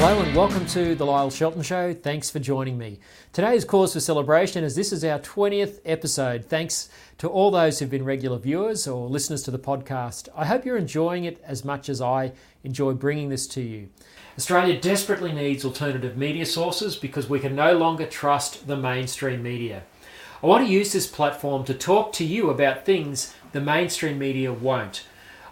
Hello and welcome to the Lyle Shelton Show. Thanks for joining me. Today's cause for celebration is this is our 20th episode. Thanks to all those who've been regular viewers or listeners to the podcast. I hope you're enjoying it as much as I enjoy bringing this to you. Australia desperately needs alternative media sources because we can no longer trust the mainstream media. I want to use this platform to talk to you about things the mainstream media won't.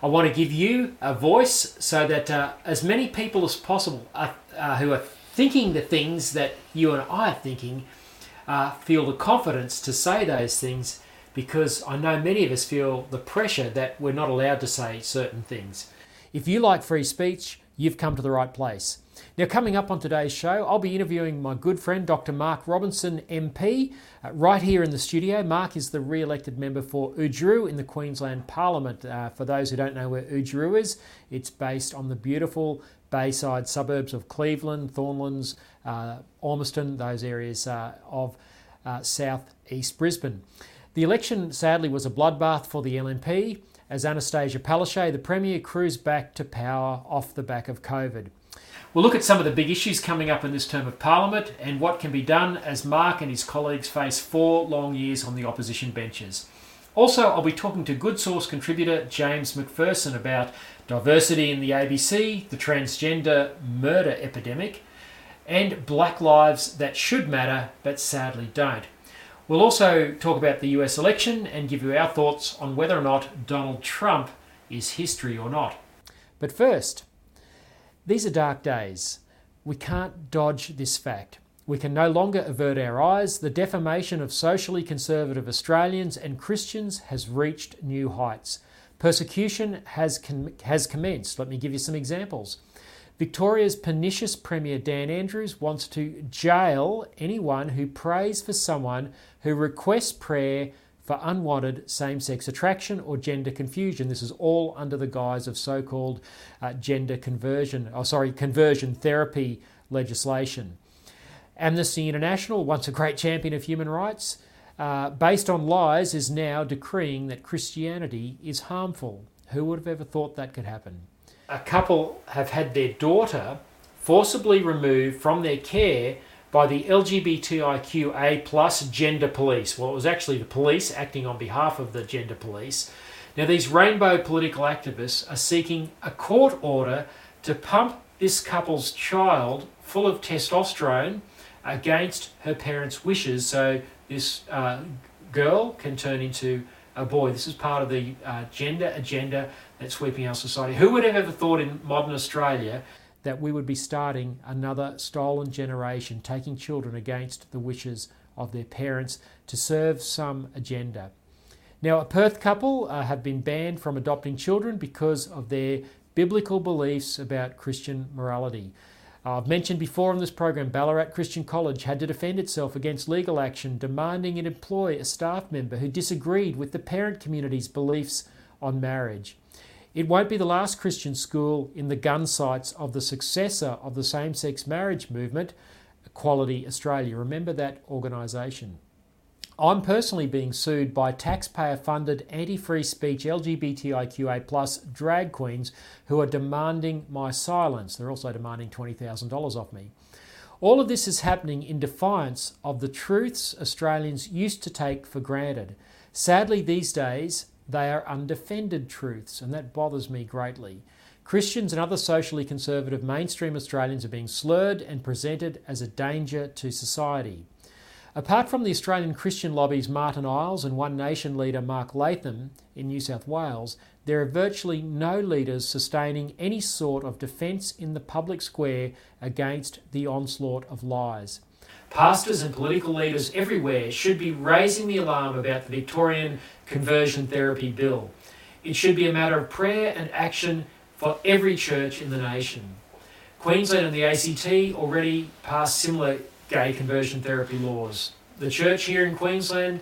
I want to give you a voice so that uh, as many people as possible are, uh, who are thinking the things that you and I are thinking uh, feel the confidence to say those things because I know many of us feel the pressure that we're not allowed to say certain things. If you like free speech, you've come to the right place. Now, coming up on today's show, I'll be interviewing my good friend Dr. Mark Robinson, MP, uh, right here in the studio. Mark is the re elected member for Oodgeroo in the Queensland Parliament. Uh, for those who don't know where Oodgeroo is, it's based on the beautiful bayside suburbs of Cleveland, Thornlands, uh, Ormiston, those areas uh, of uh, south east Brisbane. The election, sadly, was a bloodbath for the LNP as Annastacia Palaszczuk, the Premier, cruised back to power off the back of COVID. We'll look at some of the big issues coming up in this term of Parliament and what can be done as Mark and his colleagues face four long years on the opposition benches. Also, I'll be talking to Good Sauce contributor James McPherson about diversity in the ABC, the transgender murder epidemic, and black lives that should matter but sadly don't. We'll also talk about the US election and give you our thoughts on whether or not Donald Trump is history or not. But first, these are dark days. We can't dodge this fact. We can no longer avert our eyes. The defamation of socially conservative Australians and Christians has reached new heights. Persecution has, com- has commenced. Let me give you some examples. Victoria's pernicious Premier Dan Andrews wants to jail anyone who prays for someone who requests prayer for unwanted same sex attraction or gender confusion. This is all under the guise of so called uh, gender conversion, oh, sorry, conversion therapy legislation. Amnesty International, once a great champion of human rights, uh, based on lies, is now decreeing that Christianity is harmful. Who would have ever thought that could happen? A couple have had their daughter forcibly removed from their care by the LGBTIQA plus gender police. Well, it was actually the police acting on behalf of the gender police. Now, these rainbow political activists are seeking a court order to pump this couple's child full of testosterone against her parents' wishes so this uh, girl can turn into a boy. This is part of the uh, gender agenda that's sweeping our society. Who would have ever thought in modern Australia that we would be starting another stolen generation, taking children against the wishes of their parents to serve some agenda. Now, a Perth couple uh, have been banned from adopting children because of their biblical beliefs about Christian morality. Uh, I've mentioned before in this program, Ballarat Christian College had to defend itself against legal action demanding it employ a staff member who disagreed with the parent community's beliefs on marriage. It won't be the last Christian school in the gun sights of the successor of the same sex marriage movement, Equality Australia. Remember that organisation. I'm personally being sued by taxpayer funded anti free speech LGBTIQA plus drag queens who are demanding my silence. They're also demanding $20,000 off me. All of this is happening in defiance of the truths Australians used to take for granted. Sadly, these days, they are undefended truths, and that bothers me greatly. Christians and other socially conservative mainstream Australians are being slurred and presented as a danger to society. Apart from the Australian Christian lobbies Martin Iles and One Nation leader Mark Latham in New South Wales, there are virtually no leaders sustaining any sort of defence in the public square against the onslaught of lies. Pastors and political leaders everywhere should be raising the alarm about the Victorian Conversion Therapy Bill. It should be a matter of prayer and action for every church in the nation. Queensland and the ACT already passed similar gay conversion therapy laws. The church here in Queensland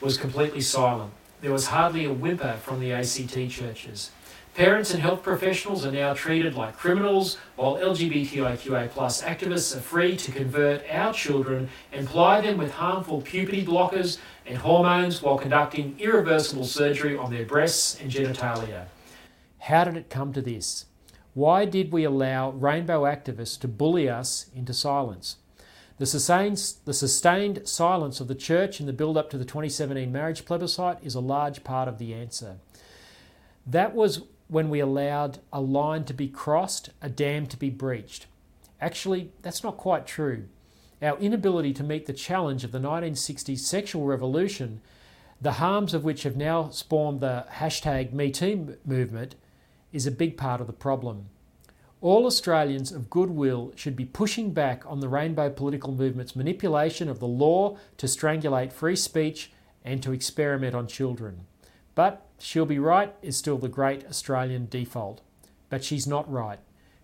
was completely silent. There was hardly a whimper from the ACT churches. Parents and health professionals are now treated like criminals, while LGBTIQA activists are free to convert our children and ply them with harmful puberty blockers and hormones while conducting irreversible surgery on their breasts and genitalia. How did it come to this? Why did we allow rainbow activists to bully us into silence? The sustained, the sustained silence of the church in the build up to the 2017 marriage plebiscite is a large part of the answer. That was when we allowed a line to be crossed, a dam to be breached. Actually, that's not quite true. Our inability to meet the challenge of the 1960s sexual revolution, the harms of which have now spawned the hashtag MeToo movement, is a big part of the problem. All Australians of goodwill should be pushing back on the rainbow political movement's manipulation of the law to strangulate free speech and to experiment on children. But she'll be right is still the great Australian default. But she's not right.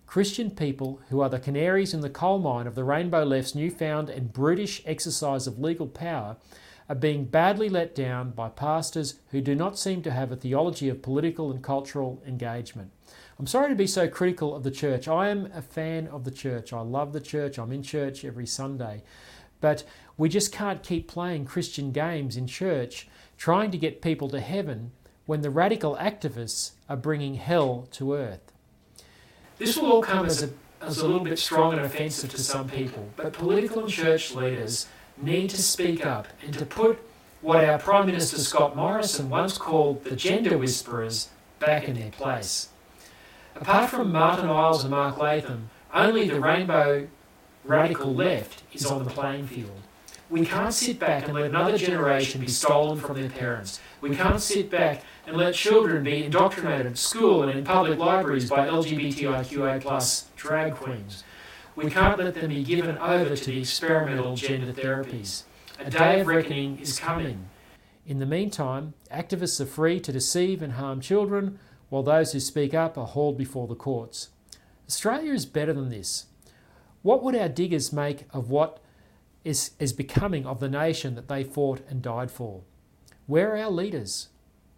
Christian people, who are the canaries in the coal mine of the Rainbow Left's newfound and brutish exercise of legal power, are being badly let down by pastors who do not seem to have a theology of political and cultural engagement. I'm sorry to be so critical of the church. I am a fan of the church. I love the church. I'm in church every Sunday. But we just can't keep playing Christian games in church trying to get people to heaven when the radical activists are bringing hell to earth. This will all come as a, as a little bit strong and offensive to some people, but political and church leaders need to speak up and to put what our Prime Minister Scott Morrison once called the gender whisperers back in their place. Apart from Martin Iles and Mark Latham, only the rainbow radical left is on the playing field. We can't sit back and let another generation be stolen from their parents. We can't sit back and let children be indoctrinated at school and in public libraries by LGBTIQA plus drag queens. We can't let them be given over to the experimental gender therapies. A day of reckoning is coming. In the meantime, activists are free to deceive and harm children, while those who speak up are hauled before the courts. Australia is better than this. What would our diggers make of what is, is becoming of the nation that they fought and died for? Where are our leaders?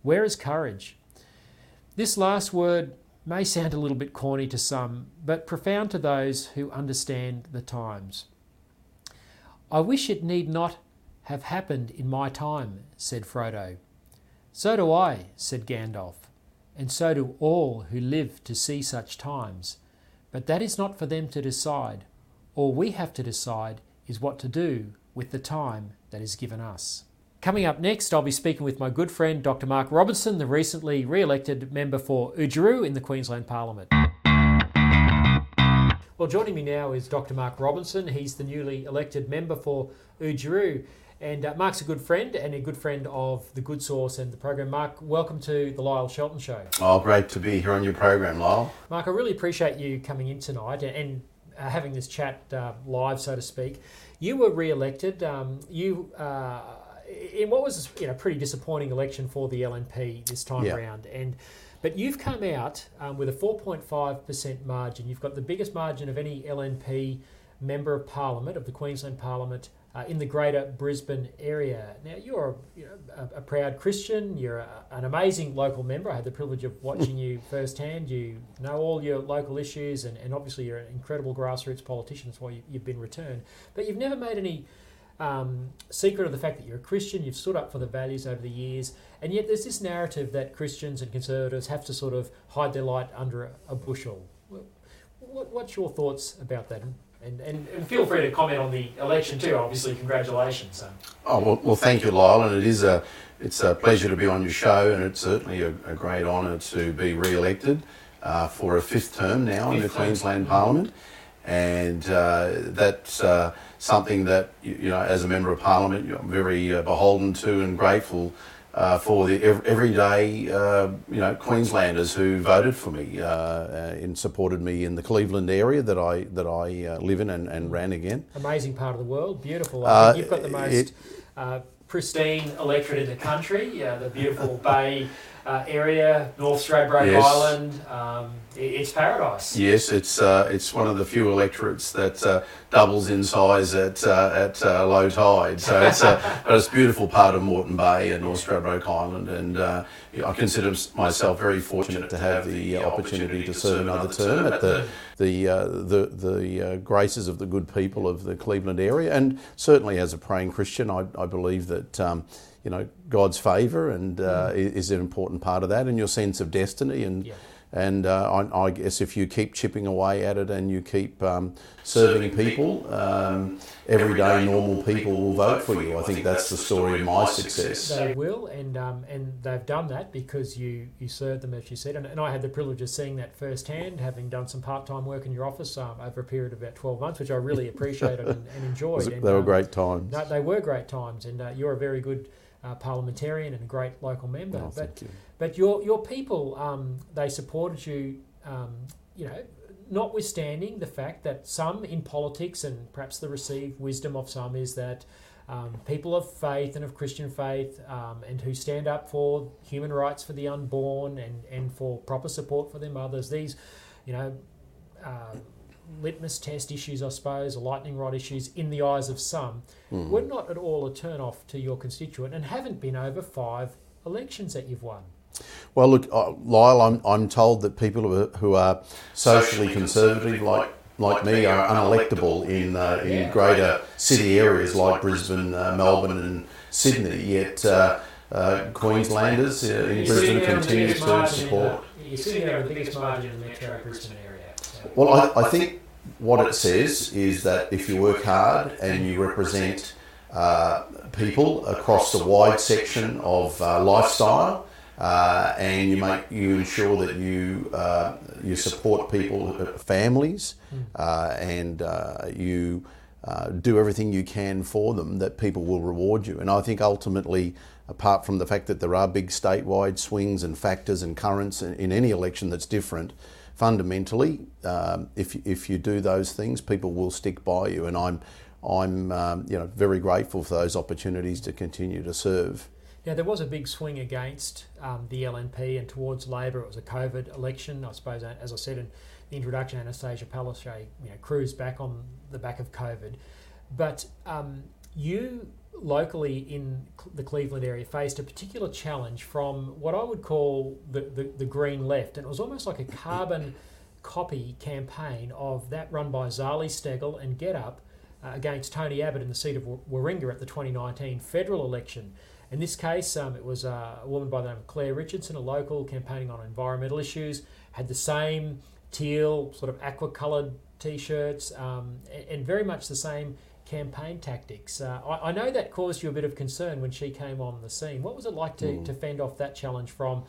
Where is courage? This last word may sound a little bit corny to some, but profound to those who understand the times. I wish it need not have happened in my time, said Frodo. So do I, said Gandalf, and so do all who live to see such times. But that is not for them to decide. All we have to decide is what to do with the time that is given us. Coming up next, I'll be speaking with my good friend Dr. Mark Robinson, the recently re elected member for Oodgeroo in the Queensland Parliament. Well, joining me now is Dr. Mark Robinson. He's the newly elected member for Oodgeroo. And uh, Mark's a good friend and a good friend of the Good Sauce and the program. Mark, welcome to the Lyle Shelton Show. Oh, great to be here on your program, Lyle. Mark, I really appreciate you coming in tonight and uh, having this chat uh, live, so to speak. You were re elected. Um, you uh, in what was you know pretty disappointing election for the LNP this time yeah. around, and but you've come out um, with a 4.5 percent margin. You've got the biggest margin of any LNP member of Parliament of the Queensland Parliament uh, in the Greater Brisbane area. Now you're you know, a, a, proud Christian. You're a, an amazing local member. I had the privilege of watching you firsthand. You know all your local issues, and, and obviously you're an incredible grassroots politician. That's why you, you've been returned. But you've never made any um, secret of the fact that you're a Christian, you've stood up for the values over the years, and yet there's this narrative that Christians and conservatives have to sort of hide their light under a, a bushel. What, what's your thoughts about that? And, and, and, feel free to comment on the election too. Obviously, congratulations. Oh well, well, thank you, Lyle, and it is a it's a pleasure to be on your show, and it's certainly a, a great honour to be re-elected uh, for a fifth term now fifth in the term. Queensland Parliament, and uh, that's. Uh, something that you know, as a member of parliament, I'm very uh, beholden to and grateful uh, for the everyday uh, you know Queenslanders who voted for me uh, uh, and supported me in the Cleveland area that I that I uh, live in and, and ran again. Amazing part of the world, beautiful. you've got the most. It, pristine electorate in the country, the beautiful bay uh, area, North Stradbroke yes. Island. Um, it's paradise. Yes, it's uh, it's one of the few electorates that uh, doubles in size at uh, at uh, low tide. So it's a it's a beautiful part of Moreton Bay and North Stradbroke Island, and uh, I consider myself very fortunate to have the opportunity to serve another term at the the the the graces of the good people of the Cleveland area, and certainly as a praying Christian, I, I believe that. Um, you know God's favour and uh, mm. is an important part of that, and your sense of destiny and yeah. And uh, I, I, guess if you keep chipping away at it and you keep um, serving people, um, everyday normal people will vote for you. I think that's the story of my success. They will, and um, and they've done that because you you served them as you said. And, and I had the privilege of seeing that firsthand, having done some part time work in your office um, over a period of about twelve months, which I really appreciated and, and enjoyed. They were and, great times. No, they were great times, and uh, you're a very good uh, parliamentarian and a great local member. Oh, but you. but your your people um, they supported you. Um, you know, notwithstanding the fact that some in politics and perhaps the received wisdom of some is that. Um, people of faith and of Christian faith, um, and who stand up for human rights for the unborn and, and for proper support for their mothers. These, you know, uh, litmus test issues, I suppose, or lightning rod issues in the eyes of some, mm. were not at all a turn off to your constituent and haven't been over five elections that you've won. Well, look, uh, Lyle, I'm, I'm told that people who are, who are socially conservative, like like me, are unelectable in uh, in yeah. greater city areas like Brisbane, uh, Melbourne, and Sydney. Yet uh, uh, Queenslanders uh, in Brisbane continue to support. You're sitting there with the biggest margin in the metro Brisbane area. Well, I, I, think what it says is that if you work hard and you represent uh, people across the wide section of uh, lifestyle, uh, and you make you ensure that you uh, you support people, uh, families, uh, and you do everything you can for them, that people will reward you. And I think ultimately, apart from the fact that there are big statewide swings and factors and currents in, in any election that's different fundamentally, um, if if you do those things, people will stick by you, and I'm I'm um, you know very grateful for those opportunities to continue to serve. Now there was a big swing against um, the LNP and towards Labor. It was a COVID election, I suppose. As I said in the introduction, Annastacia Palaszczuk, you know, cruised back on the back of COVID, but um, you locally in the Cleveland area faced a particular challenge from what I would call the, the, the, green left. And it was almost like a carbon copy campaign of that run by Zali Steggall and GetUp uh, against Tony Abbott in the seat of Warringah at the 2019 federal election. In this case, um, it was uh, a woman by the name of Claire Richardson, a local campaigning on environmental issues, had the same teal, sort of aqua coloured t shirts, um, and very much the same campaign tactics. Uh, I, I, know that caused you a bit of concern when she came on the scene. What was it like to, mm. to fend off that challenge from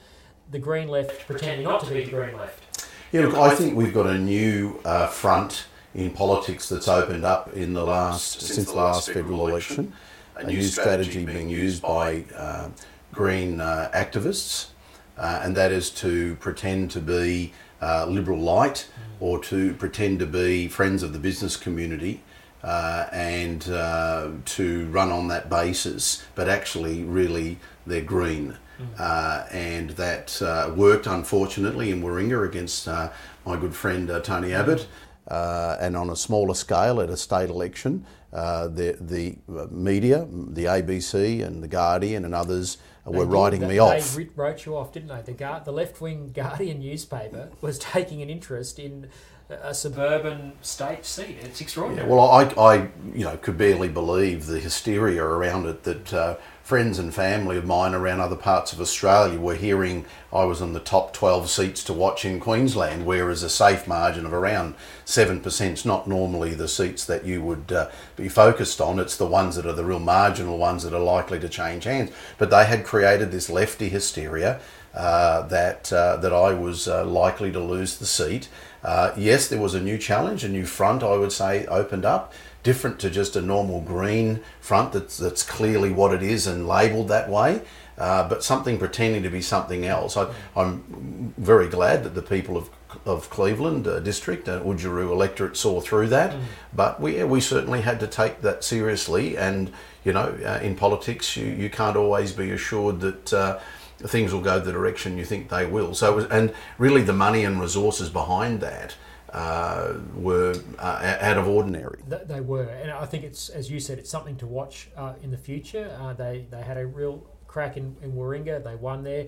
the Green Left pretending not to be the Green Left? Yeah, look, I think we've got a new uh, front in politics that's opened up in the last since, the last federal election. A new strategy being used by uh, Green uh, activists, uh, and that is to pretend to be uh, liberal light mm. or to pretend to be friends of the business community uh, and uh, to run on that basis, but actually, really, they're green. Mm. Uh, and that uh, worked, unfortunately, in Warringah against uh, my good friend uh, Tony Abbott. and on a smaller scale, at a state election, the, the media, the ABC and the Guardian and others were they writing did, me off. They wrote you off, didn't they? The, the left wing Guardian newspaper was taking an interest in a suburban state seat. It's extraordinary. Yeah, well, I, I, you know, could barely believe the hysteria around it that uh, friends and family of mine around other parts of Australia were hearing I was in the top 12 seats to watch in Queensland, whereas a safe margin of around 7% is not normally the seats that you would uh, be focused on. It's the ones that are the real marginal ones that are likely to change hands. But they had created this lefty hysteria uh, that, uh, that I was uh, likely to lose the seat. Uh, yes, there was a new challenge, a new front, I would say, opened up, different to just a normal green front that's, that's clearly what it is and labelled that way. Uh, but something pretending to be something else. I, am very glad that the people of, of Cleveland uh, district and uh, Oodgeroo electorate saw through that. Mm. But we, we certainly had to take that seriously. And, you know, uh, in politics, you, you can't always be assured that uh, things will go the direction you think they will. So, was, and really, the money and resources behind that uh, were uh, out of ordinary. They were, and I think it's as you said, it's something to watch uh, in the future. Uh, they they had a real crack in, in Warringah. They won there.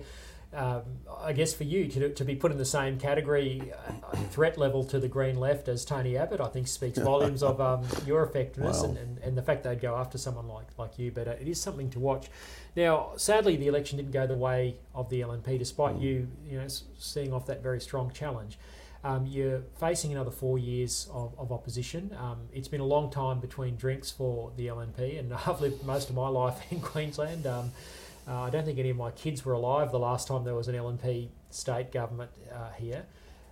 Um, I guess for you to, to be put in the same category, uh, threat level to the Green left as Tony Abbott, I think speaks volumes of um, your effectiveness and, and, and, the fact they'd go after someone like, like you. But uh, it is something to watch. Now, sadly, the election didn't go the way of the LNP, despite mm. you, you know, seeing off that very strong challenge. Um, you're facing another four years of, of opposition. Um, it's been a long time between drinks for the LNP, and I've lived most of my life in Queensland. Um, uh, I don't think any of my kids were alive the last time there was an LNP state government uh, here.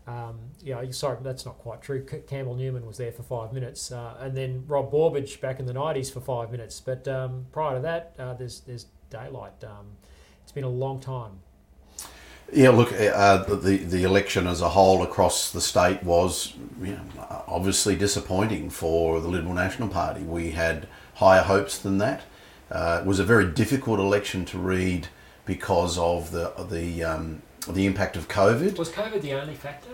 Um, yeah, sorry, that's not quite true. C- Campbell Newman was there for five minutes, uh, and then Rob Borbidge back in the '90s for five minutes. But um, prior to that, uh, there's there's daylight. Um, it's been a long time. Yeah, look, uh, the the election as a whole across the state was you know, obviously disappointing for the Liberal National Party. We had higher hopes than that. Uh, it was a very difficult election to read because of the the um, the impact of COVID. Was COVID the only factor?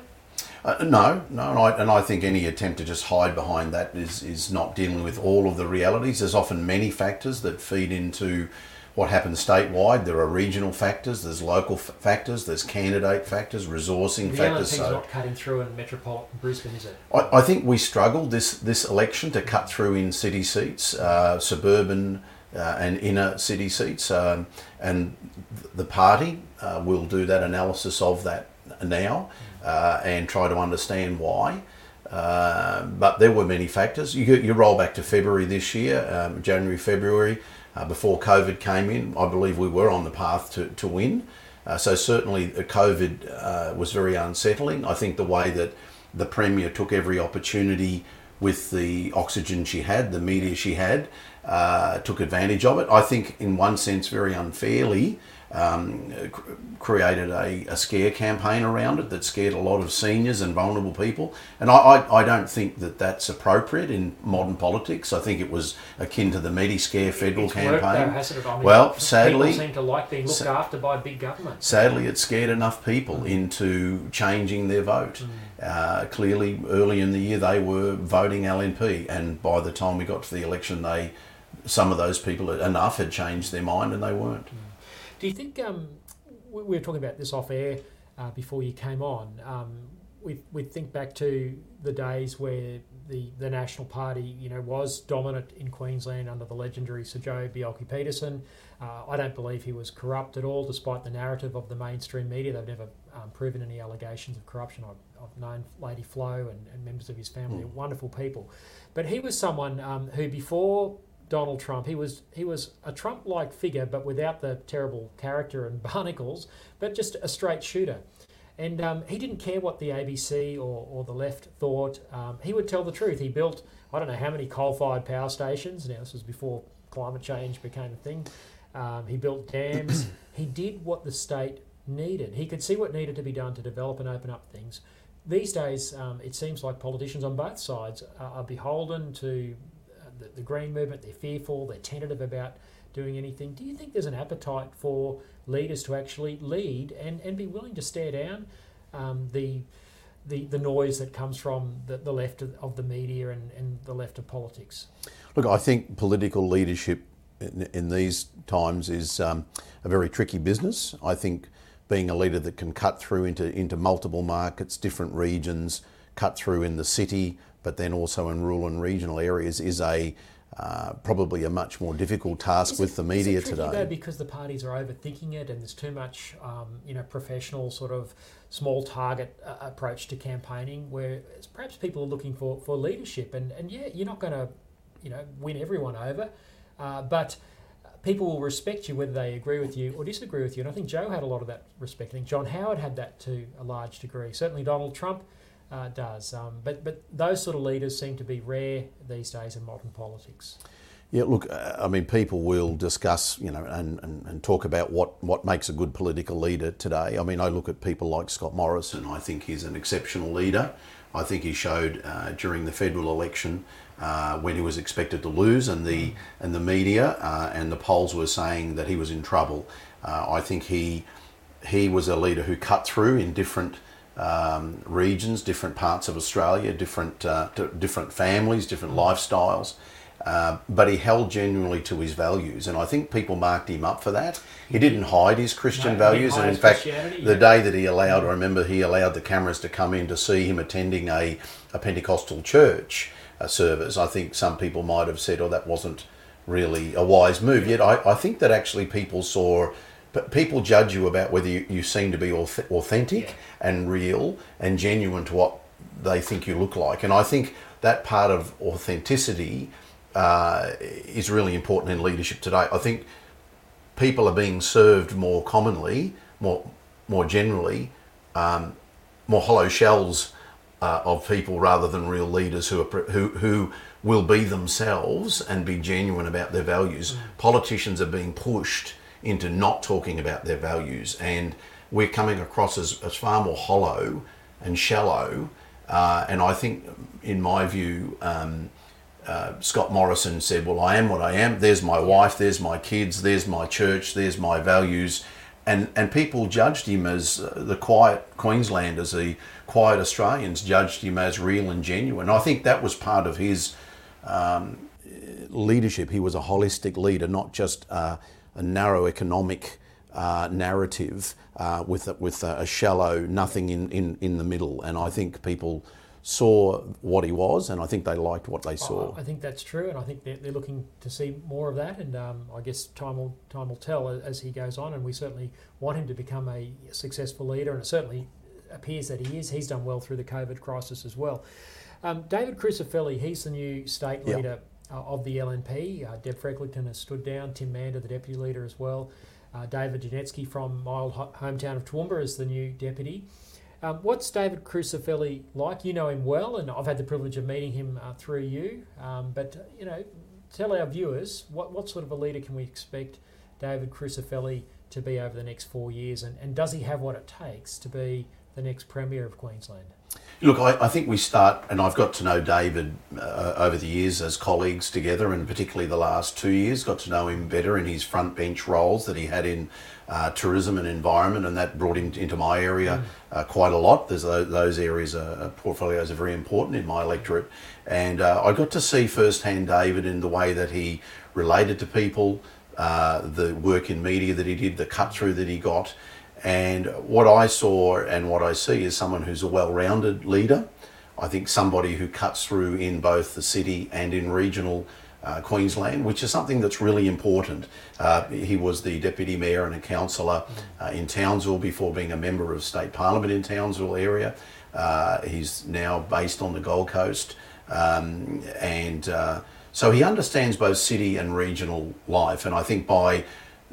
Uh, no, no, and I, and I think any attempt to just hide behind that is, is not dealing with all of the realities. There's often many factors that feed into what happens statewide. There are regional factors, there's local f- factors, there's candidate factors, resourcing the factors. The so not cutting through in metropolitan Brisbane, is it? I, I, think we struggled this this election to cut through in city seats, uh, suburban uh, and inner city seats, um, and the party uh, will do that analysis of that now uh, and try to understand why. Uh, but there were many factors. You, you roll back to February this year, um, January, February, uh, before COVID came in. I believe we were on the path to, to win. Uh, so certainly COVID was very unsettling. I think the way that the Premier took every opportunity with the oxygen she had, the media she had, uh, took advantage of it. I think, in one sense, very unfairly, um, created a, a, scare campaign around it that scared a lot of seniors and vulnerable people. And I, I, I, don't think that that's appropriate in modern politics. I think it was akin to the Mediscare federal it's campaign. Though, I mean, well, sadly, people seem to like being looked sa- after by big government. Sadly, it scared enough people mm. into changing their vote. Mm. Uh, clearly, early in the year, they were voting LNP, and by the time we got to the election, they some of those people enough had changed their mind and they weren't. Mm. Do you think um, we were talking about this off air uh, before you came on? Um, we we think back to the days where the, the National Party, you know, was dominant in Queensland under the legendary Sir Joh Bjelke-Petersen. Uh, I don't believe he was corrupt at all, despite the narrative of the mainstream media. They've never um, proven any allegations of corruption. I've, I've known Lady Flo and, and, members of his family, mm. wonderful people. But he was someone um, who, before Donald Trump. He was he was a Trump-like figure, but without the terrible character and barnacles, but just a straight shooter. And um, he didn't care what the ABC or, or the left thought. Um, he would tell the truth. He built I don't know how many coal-fired power stations. Now this was before climate change became a thing. Um, he built dams. he did what the state needed. He could see what needed to be done to develop and open up things. These days, um, it seems like politicians on both sides are, are beholden to the, the Green movement, they're fearful, they're tentative about doing anything. Do you think there's an appetite for leaders to actually lead and, and be willing to stare down um, the, the the noise that comes from the, the left of the media and, and the left of politics? Look, I think political leadership in, in these times is um, a very tricky business. I think being a leader that can cut through into, into multiple markets, different regions, cut through in the city, but then also in rural and regional areas is a uh, probably a much more difficult task with it, the media today. Though because the parties are overthinking it and there's too much, um, you know, professional sort of small target uh, approach to campaigning, where perhaps people are looking for, for leadership, and, and yeah, you're not going to, you know, win everyone over, uh, but people will respect you whether they agree with you or disagree with you. And I think Joh had a lot of that respect. I think John Howard had that to a large degree. Certainly Donald Trump uh, does. Um, but but those sort of leaders seem to be rare these days in modern politics. Yeah, look, uh, I mean, people will discuss, you know, and, and, and, talk about what, what makes a good political leader today. I mean, I look at people like Scott Morrison. I think he's an exceptional leader. I think he showed uh, during the federal election uh, when he was expected to lose, and the and the media uh, and the polls were saying that he was in trouble. Uh, I think he he was a leader who cut through in different um, regions, different parts of Australia, different uh, different families, different lifestyles, Uh, but he held genuinely to his values, and I think people marked him up for that. He didn't hide his Christian No, values, and in fact, the day that he allowed, I remember he allowed the cameras to come in to see him attending a, a Pentecostal church uh service. I think some people might have said, "Oh, that wasn't really a wise move." Yet, I, I think that actually people saw. But people judge you about whether you, you seem to be authentic Yeah. and real and genuine to what they think you look like. And I think that part of authenticity uh, is really important in leadership today. I think people are being served more commonly, more more generally, um, more hollow shells uh, of people rather than real leaders who are who who will be themselves and be genuine about their values. Politicians are being pushed into not talking about their values, and we're coming across as, as far more hollow and shallow. Uh, and I think, in my view, um, uh, Scott Morrison said, "Well, I am what I am. There's my wife. There's my kids. There's my church. There's my values." And and people judged him as uh, the quiet Queenslanders, the quiet Australians judged him as real and genuine. I think that was part of his um, leadership. He was a holistic leader, not just uh, a narrow economic uh, narrative uh, with a, with a, shallow nothing in, in, in the middle. And I think people saw what he was, and I think they liked what they saw. I think that's true, and I think they're, they're looking to see more of that. And um, I guess time will time will tell as, he goes on. And we certainly want him to become a successful leader, and it certainly appears that he is. He's done well through the COVID crisis as well. Um, David Crisafulli, he's the new state leader uh, of the LNP. Uh, Deb Frecklington has stood down. Tim Mander, the deputy leader, as well. Uh, David Janetzki from my old ho- hometown of Toowoomba is the new deputy. Um, what's David Crisafulli like? You know him well, and I've had the privilege of meeting him uh, through you. Um, but you know, tell our viewers what what sort of a leader can we expect David Crisafulli to be over the next four years, and, and does he have what it takes to be the next premier of Queensland? Look, I, I think we start, and I've got to know David uh, over the years as colleagues together, and particularly the last two years, got to know him better in his front bench roles that he had in uh, tourism and environment, and that brought him into my area uh, quite a lot. There's those, those areas, uh, portfolios are very important in my electorate, and uh, I got to see firsthand David in the way that he related to people, uh, the work in media that he did, the cut through that he got. And what I saw and what I see is someone who's a well rounded leader. I think somebody who cuts through in both the city and in regional uh, Queensland, which is something that's really important. Uh, he was the deputy mayor and a councillor uh, in Townsville before being a member of state parliament in Townsville area. Uh, he's now based on the Gold Coast, um, and uh, so he understands both city and regional life. And I think by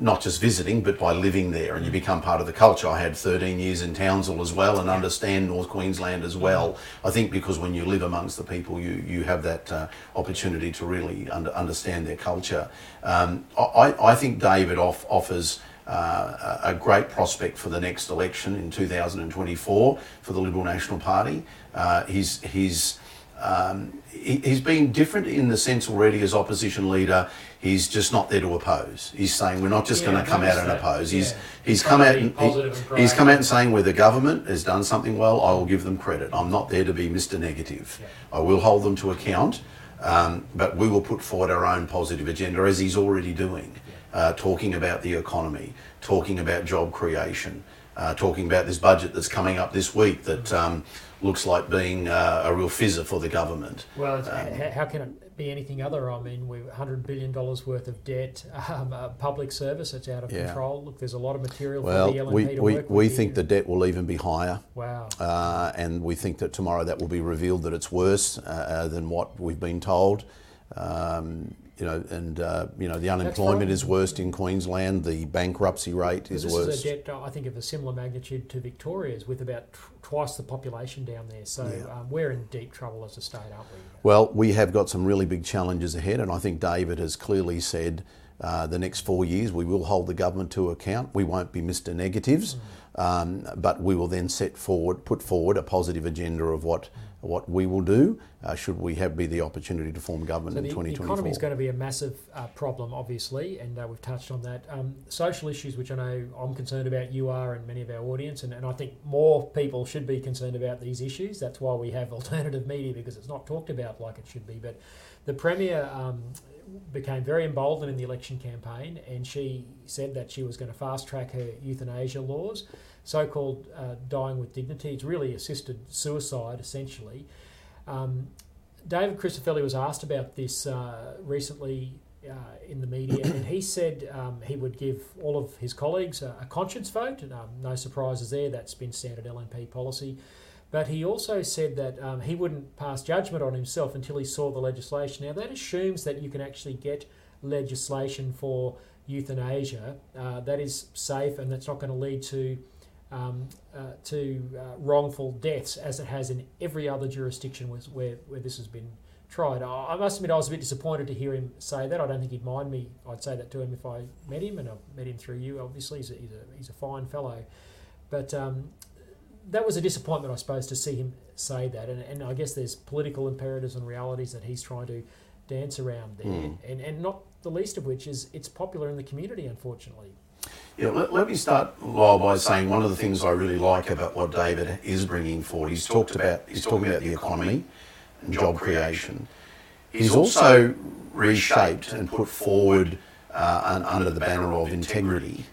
not just visiting, but by living there, and you become part of the culture. I had 13 years in Townsville as well, and understand North Queensland as well. I think because when you live amongst the people, you you have that uh, opportunity to really under, understand their culture. Um, I, I think David off, offers. Uh, a a great prospect for the next election in 2024 for the Liberal National Party. Uh, he's he's um, he, he's been different in the sense already as opposition leader. He's just not there to oppose. He's saying we're not just Yeah, going to come out and oppose. He's Yeah. he's come out and he, he's come out and saying where the government has done something well, I will give them credit. I'm not there to be Mr. Negative. Yeah. I will hold them to account, um, but we will put forward our own positive agenda as he's already doing, uh, talking about the economy, talking about job creation, uh, talking about this budget that's coming up this week that um, looks like being uh, a real fizzer for the government. Well, it's, h- how can it be anything other? I mean, we've $100 billion worth of debt, um, uh, public service that's out of Yeah. control. Look, there's a lot of material Well, for the LNP we, to we, work we think the debt will even be higher. Wow. Uh, and we think that tomorrow that will be revealed that it's worse uh, uh, than what we've been told. Um, you know, and uh, you know the unemployment is worst in Queensland. The bankruptcy rate is this worst. is a debt, I think, of a similar magnitude to Victoria's, with about twice the population down there. So Yeah. um, we're in deep trouble as a state, aren't we? Well, we have got some really big challenges ahead, and I think David has clearly said uh, the next four years. We will hold the government to account. We won't be Mr. Negatives, mm. um, but we will then set forward, put forward a positive agenda of what what we will do uh, should we have be the opportunity to form government so the, in 2024. The economy is going to be a massive uh, problem, obviously, and uh, we've touched on that. Um, social issues, which I know I'm concerned about, you are, and many of our audience, and, and I think more people should be concerned about these issues. That's why we have alternative media because it's not talked about like it should be. But the Premier um, became very emboldened in the election campaign, and she said that she was going to fast track her euthanasia laws so called uh, dying with dignity. It's really assisted suicide, essentially. Um, David Crisafulli was asked about this uh, recently uh, in the media, and he said um, he would give all of his colleagues a, a conscience vote. Um, no surprises there, that's been standard LNP policy. But he also said that um, he wouldn't pass judgment on himself until he saw the legislation. Now, that assumes that you can actually get legislation for euthanasia uh, that is safe and that's not going to lead to um, uh, to uh, wrongful deaths as it has in every other jurisdiction where, where this has been tried. I must admit, I was a bit disappointed to hear him say that. I don't think he'd mind me. I'd say that to him if I met him, and I've met him through you. Obviously, he's a, he's a, he's a fine fellow. But um, that was a disappointment, I suppose, to see him say that. And, and I guess there's political imperatives and realities that he's trying to dance around there, mm. and, and not the least of which is it's popular in the community, unfortunately. Yeah, let, let me start, Lyle, by saying one of the things I really like about what David is bringing forward. He's talked about he's talking about the economy and job creation. He's also reshaped and put forward uh, under the banner of integrity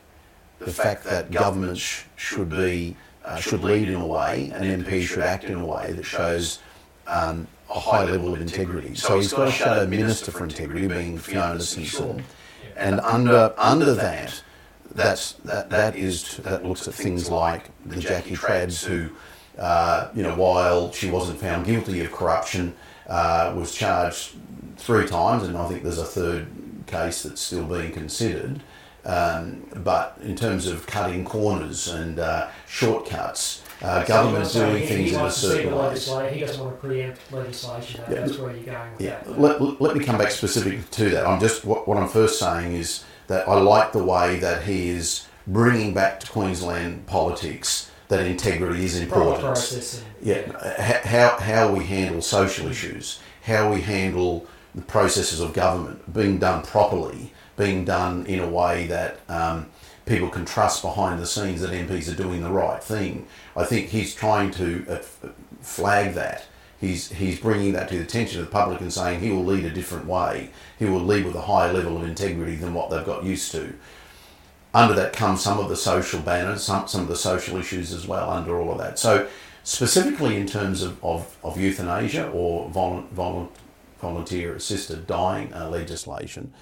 the fact that governments should be uh, should lead in a way, an MP should act in a way that shows um, a high level of integrity. So he's got a shadow minister for integrity, being Fiona Simpson, and under under that that's that that is that looks at things like the Jackie Trads who, uh, you know, while she wasn't found guilty of corruption, uh, was charged three times, and I think there's a third case that's still being considered. Um, but in terms of cutting corners and uh, shortcuts, uh, government doing things in a certain way. He doesn't want to preempt legislation. Yeah. That's where you're going. yeah. Let, let me come back specifically to that. I'm just what, what I'm first saying is that I like the way that he is bringing back to Queensland politics that integrity is important. Yeah, how, how we handle social issues, how we handle the processes of government being done properly, being done in a way that um, people can trust behind the scenes that MPs are doing the right thing. I think he's trying to uh, flag that he's he's bringing that to the attention of the public and saying he will lead a different way. He will lead with a higher level of integrity than what they've got used to. Under that comes some of the social banners, some, some of the social issues as well, under all of that. So, specifically in terms of, of, of euthanasia or volu- volunteer assisted dying uh, legislation,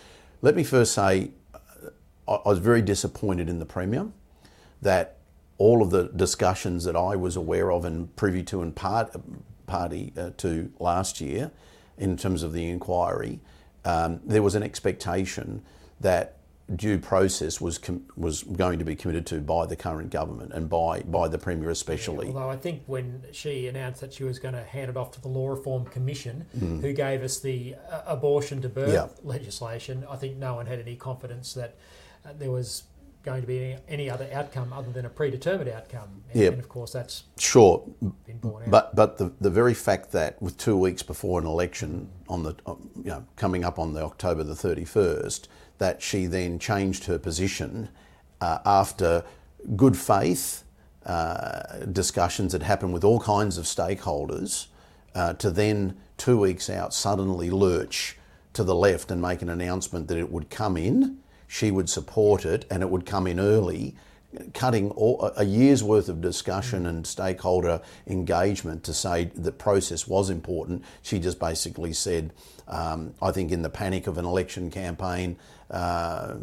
let me first say uh, I was very disappointed in the Premier that all of the discussions that I was aware of and privy to and part party uh, to last year in terms of the inquiry, um, there was an expectation that due process was com- was going to be committed to by the current government and by by the premier especially. Yeah, although I think when she announced that she was going to hand it off to the Law Reform Commission, mm. who gave us the uh, abortion to birth yeah. legislation, I think no one had any confidence that uh, there was going to be any, any other outcome other than a predetermined outcome. And, yeah. and of course that's sure. But but the, the very fact that with two weeks before an election on the you know coming up on the October the thirty first, that she then changed her position uh, after good faith uh, discussions that happened with all kinds of stakeholders, uh, to then two weeks out suddenly lurch to the left and make an announcement that it would come in she would support it and it would come in early, cutting all, a year's worth of discussion and stakeholder engagement to say the process was important. She just basically said, um, I think in the panic of an election campaign, uh,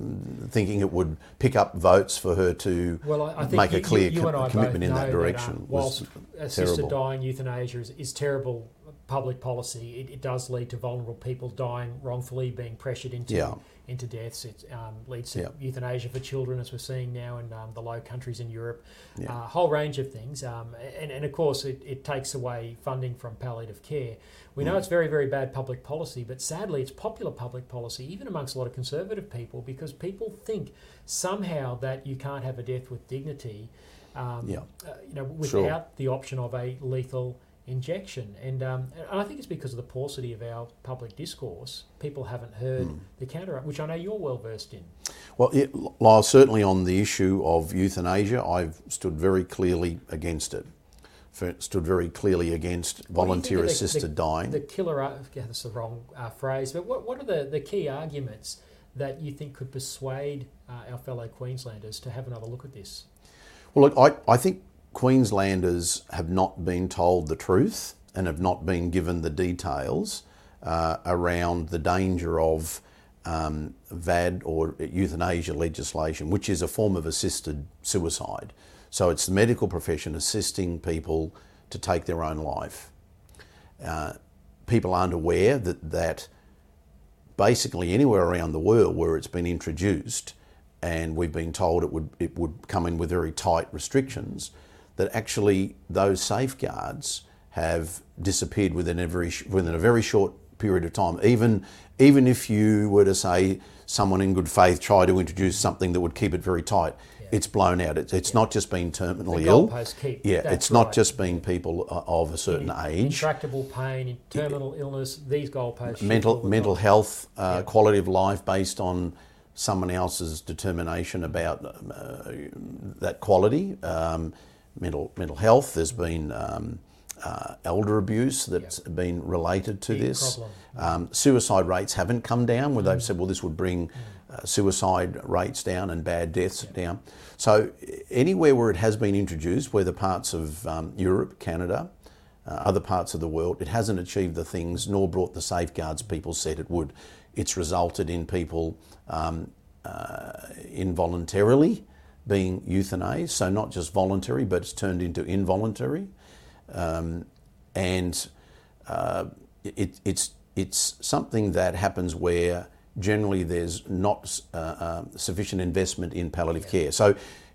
thinking it would pick up votes for her to well, I, I make a clear you, you commitment in that direction. That, uh, whilst assisted terrible. dying euthanasia is, is terrible public policy, it, it, does lead to vulnerable people dying wrongfully, being pressured into yeah. into deaths. It um, leads to yeah. euthanasia for children, as we're seeing now in um, the low countries in Europe. A Yeah. uh, whole range of things, um, and, and of course, it, it takes away funding from palliative care. We know Mm. it's very, very bad public policy, but sadly, it's popular public policy, even amongst a lot of conservative people, because people think somehow that you can't have a death with dignity, um, Yeah. uh, you know, Sure. without the option of a lethal injection. And, um, and I think it's because of the paucity of our public discourse. People haven't heard Hmm. the counter, which I know you're well versed in. Well, it, Lyle, certainly on the issue of euthanasia, I've stood very clearly against it. Stood very clearly against What do you think volunteer assisted the, dying. The killer, yeah, that's the wrong uh, phrase, but what, what are the, the key arguments that you think could persuade uh, our fellow Queenslanders to have another look at this? Well, look, I, I think Queenslanders have not been told the truth and have not been given the details uh, around the danger of um, VAD or euthanasia legislation, which is a form of assisted suicide. So it's the medical profession assisting people to take their own life. Uh, people aren't aware that that basically anywhere around the world where it's been introduced, and we've been told it would it would come in with very tight restrictions, that actually those safeguards have disappeared within a very within a very short period of time. Even even if you were to say someone in good faith try to introduce something that would keep it very tight, it's blown out. It's, it's not just been terminally ill. keep- Yeah, it's not right. just been people of a certain In- age. Intractable pain, in terminal illness, these goalposts. mental mental health, uh, Yeah. quality of life based on someone else's determination about uh, that quality. Um, mental mental health. There's been um, uh, elder abuse that's been related to Big this. Um, suicide rates haven't come down, where Mm. they've said, well, this would bring uh, suicide rates down and bad deaths down. So anywhere where it has been introduced, whether parts of um, Europe, Canada, uh, other parts of the world, it hasn't achieved the things nor brought the safeguards people said it would. It's resulted in people um, uh, involuntarily being euthanized, so not just voluntary, but it's turned into involuntary. Um, and uh, it, it's, it's something that happens where generally there's not uh, uh, sufficient investment in palliative care. So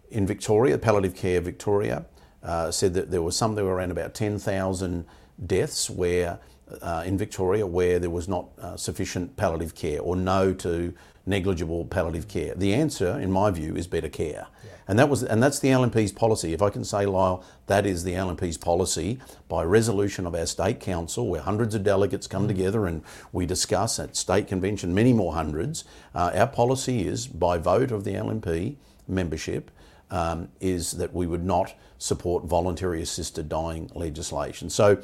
in Victoria, Palliative Care Victoria uh, said that there was something around about 10,000 deaths where uh, in Victoria where there was not uh, sufficient palliative care or no to negligible palliative care. The answer, in my view, is better care. And that was, and that's the LNP's policy. If I can say, Lyle, that is the LNP's policy by resolution of our state council, where hundreds of delegates come together and we discuss at state convention, many more hundreds. Uh, our policy is by vote of the LNP membership. Um, is that we would not support voluntary assisted dying legislation. So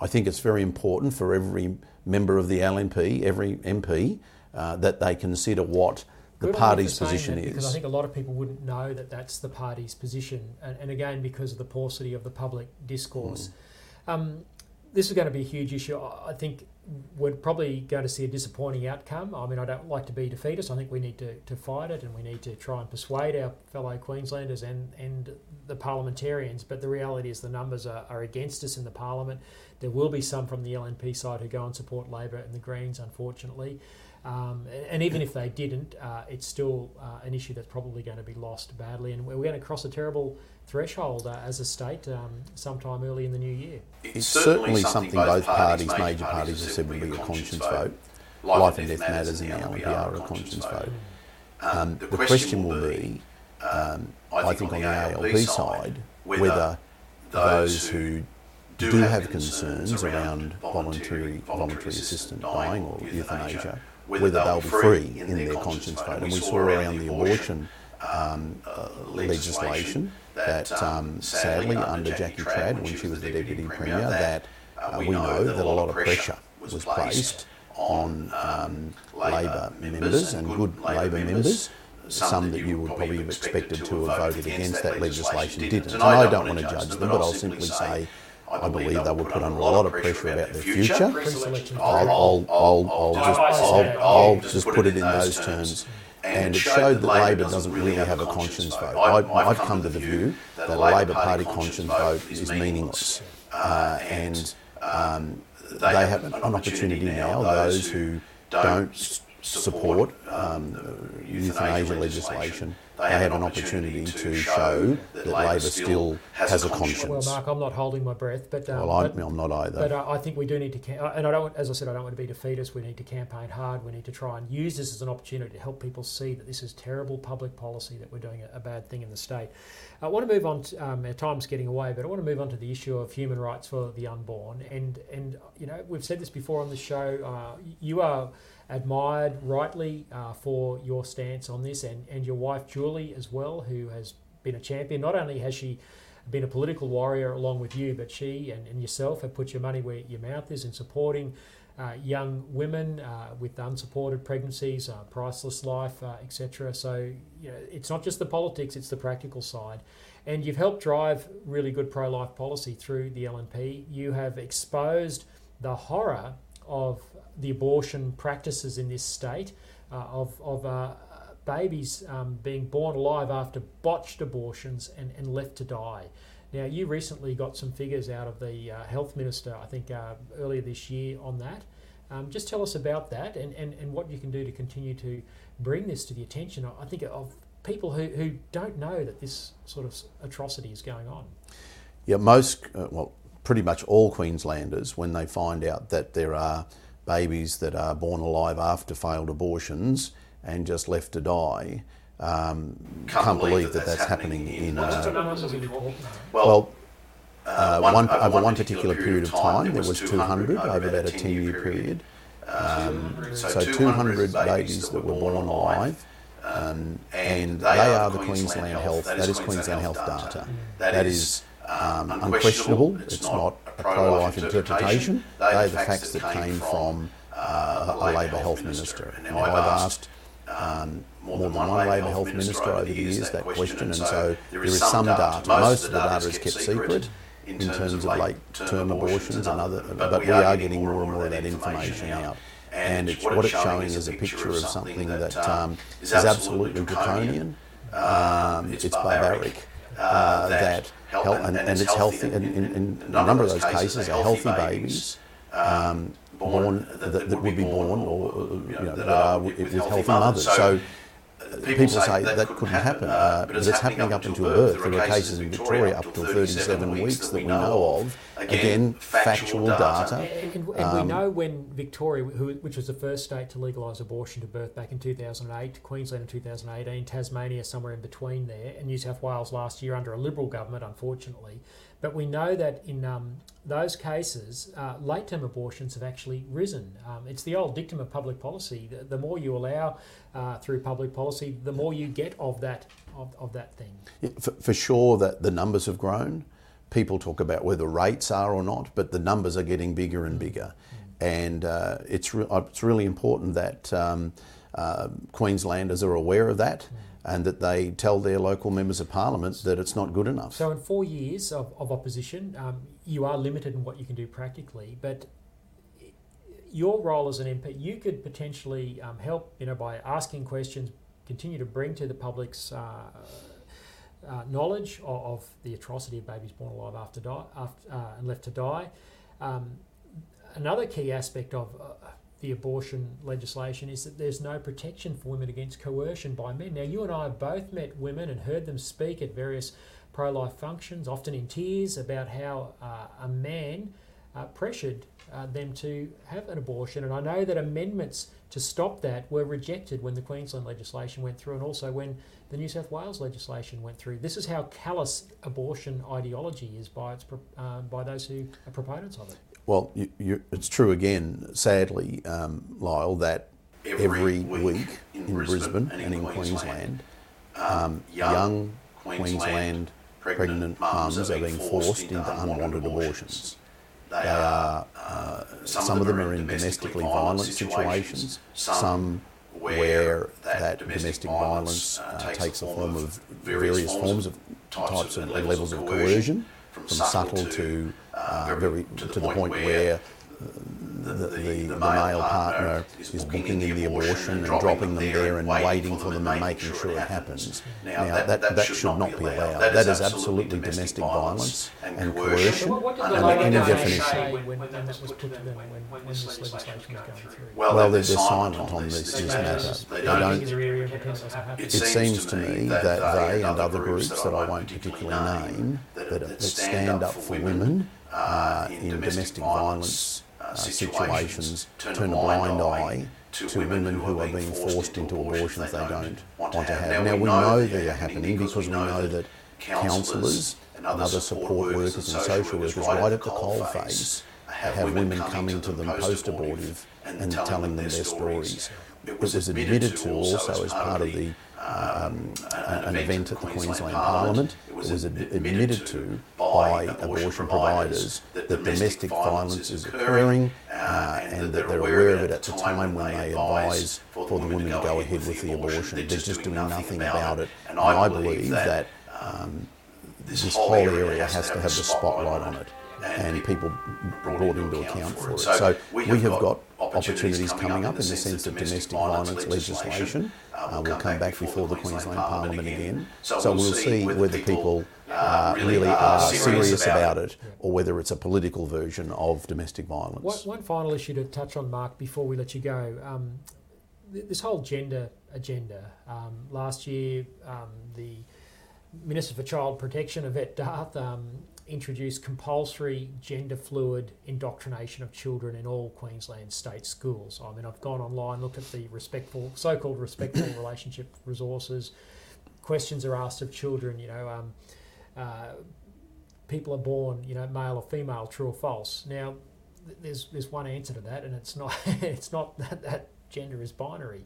I think it's very important for every member of the LNP, every MP, uh, that they consider what the Good party's position is. Because I think a lot of people wouldn't know that that's the party's position, and, and again because of the paucity of the public discourse. Mm. Um, this is going to be a huge issue. I think we're probably going to see a disappointing outcome. I mean, I don't like to be defeatist. I think we need to, to fight it, and we need to try and persuade our fellow Queenslanders and, and the parliamentarians. But the reality is the numbers are, are against us in the parliament. There will be some from the LNP side who go and support Labor and the Greens, unfortunately. Um, and, and even if they didn't, uh, it's still uh, an issue that's probably going to be lost badly. And we're going to cross a terrible threshold uh, as a state um, sometime early in the new year. It's certainly something both parties, major parties, have said would be a conscience vote. Life and death matters in the LNP are a conscience vote. Um, the question will be, um, I think on the ALP side, whether those who do have concerns around voluntary voluntary assisted dying or euthanasia, whether they'll be free in their conscience vote. And we saw around the abortion um, uh, legislation that um, sadly under Jackie Trad, when she was the Deputy Premier, that uh, we know that a lot of pressure was placed on um, Labor members and good Labor members. Some that you would probably have expected to have voted against that legislation didn't. And I don't want to judge them, but I'll simply say I believe they were put under a lot of pressure about their future. I'll, I'll, I'll, I'll, just, I'll, I'll just put it in those terms. And it showed that Labor doesn't really have a conscience vote. I, I've come to the view that a Labor Party conscience vote is meaningless. Uh, and um, they have an opportunity now, those who don't support um, euthanasia legislation, they have an opportunity to show that Labor still has a conscience. Well, Mark, I'm not holding my breath, but um, well, I'm, but, I'm not either. But I think we do need to, and I don't, as I said, I don't want to be defeatist. We need to campaign hard. We need to try and use this as an opportunity to help people see that this is terrible public policy that we're doing a, a bad thing in the state. I want to move on. To, um, our time's getting away, but I want to move on to the issue of human rights for the unborn. And and you know, we've said this before on the show. Uh, you are admired rightly uh, for your stance on this, and, and your wife Julie as well, who has been a champion. Not only has she been a political warrior along with you, but she and, and yourself have put your money where your mouth is in supporting uh, young women uh, with unsupported pregnancies, uh, priceless life, uh, etc. So you know, it's not just the politics; it's the practical side. And you've helped drive really good pro-life policy through the LNP. You have exposed the horror of the abortion practices in this state uh, of, of uh, babies um, being born alive after botched abortions and, and left to die. Now, you recently got some figures out of the uh, health minister, I think earlier this year, on that. Um, just tell us about that and, and, and what you can do to continue to bring this to the attention, I think, of people who, who don't know that this sort of atrocity is going on. Yeah, most, uh, well, pretty much all Queenslanders, when they find out that there are babies that are born alive after failed abortions and just left to die. Um, can't, can't, believe that, that that's, that's happening, happening in. Uh, well, uh, one, one, over one particular period of time, there was 200 over about a 10 year period. Um, so 200 babies that were born alive. Um, and they are the Queensland Health, that is Queensland Health data. That is um, unquestionable. It's not a pro-life interpretation. They are the facts that came from uh, a Labor health minister. Now, I've asked um, more than one Labor health minister over the years that question, and so there is some data. Most of the data is kept secret in terms of late-term abortions and other, but we are getting more and more of that information out. And it's, what it's showing is a picture of something that um, is absolutely draconian. Um, it's barbaric. Uh, that health, and, and, it's healthy, in, in, in a number of those cases, are healthy babies um, born that, that, would be born or you know, that are with, with healthy mothers. So people, say that, that couldn't happen, uh, but it's happening up until birth. There are cases in Victoria up to 37 weeks that we know of. Again, factual data. And, and, and um, we know when Victoria, who, which was the first state to legalise abortion to birth back in 2008, Queensland in 2018, Tasmania somewhere in between there, and New South Wales last year under a Liberal government, unfortunately. But we know that in um, those cases, uh, late term abortions have actually risen. Um, it's the old dictum of public policy. The, the more you allow uh, through public policy, the more you get of that, of, of that thing. Yeah, for, for sure, that the numbers have grown. People talk about whether rates are or not, but the numbers are getting bigger and bigger. Mm. And uh, it's, re- it's really important that um, uh, Queenslanders are aware of that. Mm and that they tell their local members of parliament that it's not good enough. So, in four years of, of opposition, um, you are limited in what you can do practically, but your role as an MP, you could potentially um, help, you know, by asking questions, continue to bring to the public's uh, uh, knowledge of, of, the atrocity of babies born alive after die after, uh, and left to die. Um, another key aspect of uh, the abortion legislation is that there's no protection for women against coercion by men. Now, you and I have both met women and heard them speak at various pro life functions, often in tears, about how uh, a man uh, pressured uh, them to have an abortion. And I know that amendments to stop that were rejected when the Queensland legislation went through and also when the New South Wales legislation went through. This is how callous abortion ideology is by, its, uh, by those who are proponents of it. Well, you, you, it's true again, sadly, um, Lyle, that every, every week, week, in, Brisbane, and in Queensland, um, um young Queensland pregnant mums are being forced into unwanted abortions. They are, uh, some of them are in domestically violent situations, some where that domestic violence uh, uh takes the form of various forms of types and levels of coercion, from subtle to uh, very to the, point, point where the, the, the, the male partner is booking in the abortion and dropping them there and waiting for them and making sure it happens. Now, that, that, that should not be allowed. That is absolutely domestic violence and coercion under any definition. Well, they're, they're silent on this, this matter. They don't. It seems to me that they and other groups that I won't particularly name that, that stand up for women uh, in domestic violence uh, situations turn a blind eye to women who are being forced into abortions they don't want to have. Now, we know they are happening because we know that counsellors and other support workers and social workers right at the coalface have women coming to them post-abortive and telling them their stories. It was admitted to also as part of the um, an event at the Queensland Parliament. It was admitted to by abortion providers that domestic violence is occurring uh, and that they're aware of it at the time when they advise for the woman to go ahead with the abortion. They're just doing nothing about it. And I believe that um, this whole area has to have the spotlight on it and people brought into account for it. So we have got opportunities coming up in the sense of domestic violence legislation. Uh, will come back before the Queensland Parliament again. So we'll see whether people uh, really are serious about it or whether it's a political version of domestic violence. One, one final issue to touch on, Mark, before we let you go. Um, this whole gender agenda. Um, last year, um, the Minister for Child Protection, Yvette D'Ath, um, introduced compulsory gender fluid indoctrination of children in all Queensland state schools. I mean, I've gone online, looked at the respectful, so-called respectful relationship resources. Questions are asked of children, you know, um, uh, people are born, you know, male or female, true or false. Now, there's there's one answer to that, and it's not it's not that, that gender is binary.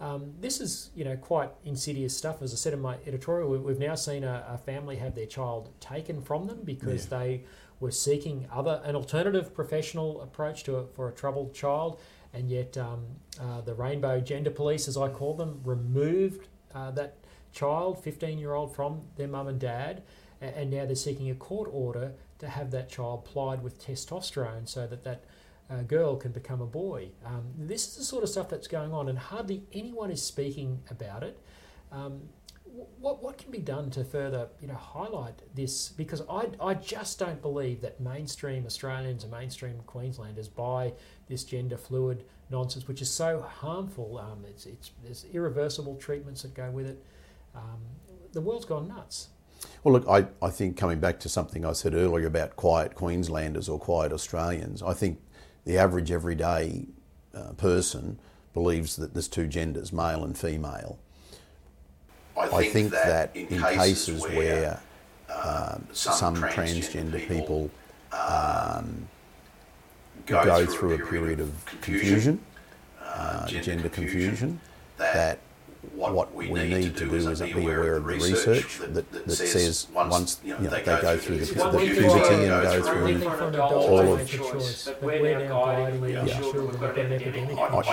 Um, this is, you know, quite insidious stuff. As I said in my editorial, we've now seen a, a family have their child taken from them because yeah. they were seeking other an alternative professional approach to a, for a troubled child, and yet um, uh, the Rainbow Gender Police, as I call them, removed uh, that child, 15 year old, from their mum and dad, and, and now they're seeking a court order to have that child plied with testosterone so that that a girl can become a boy. Um, this is the sort of stuff that's going on, and hardly anyone is speaking about it. Um, what, what can be done to further you know highlight this? Because I, I just don't believe that mainstream Australians and mainstream Queenslanders buy this gender fluid nonsense, which is so harmful. Um, it's, it's, there's irreversible treatments that go with it. Um, the world's gone nuts. Well, look, I, I think coming back to something I said earlier about quiet Queenslanders or quiet Australians, I think the average everyday uh, person believes that there's two genders, male and female. I think, I think that, that, in cases, where, where uh, some, some, transgender, transgender people um, go, go, through a period of confusion, uh, gender, gender confusion, that what, what we, we, need, to do is, is be aware of the research that, that, that says once you know, they, go, go through the, the puberty and go through all of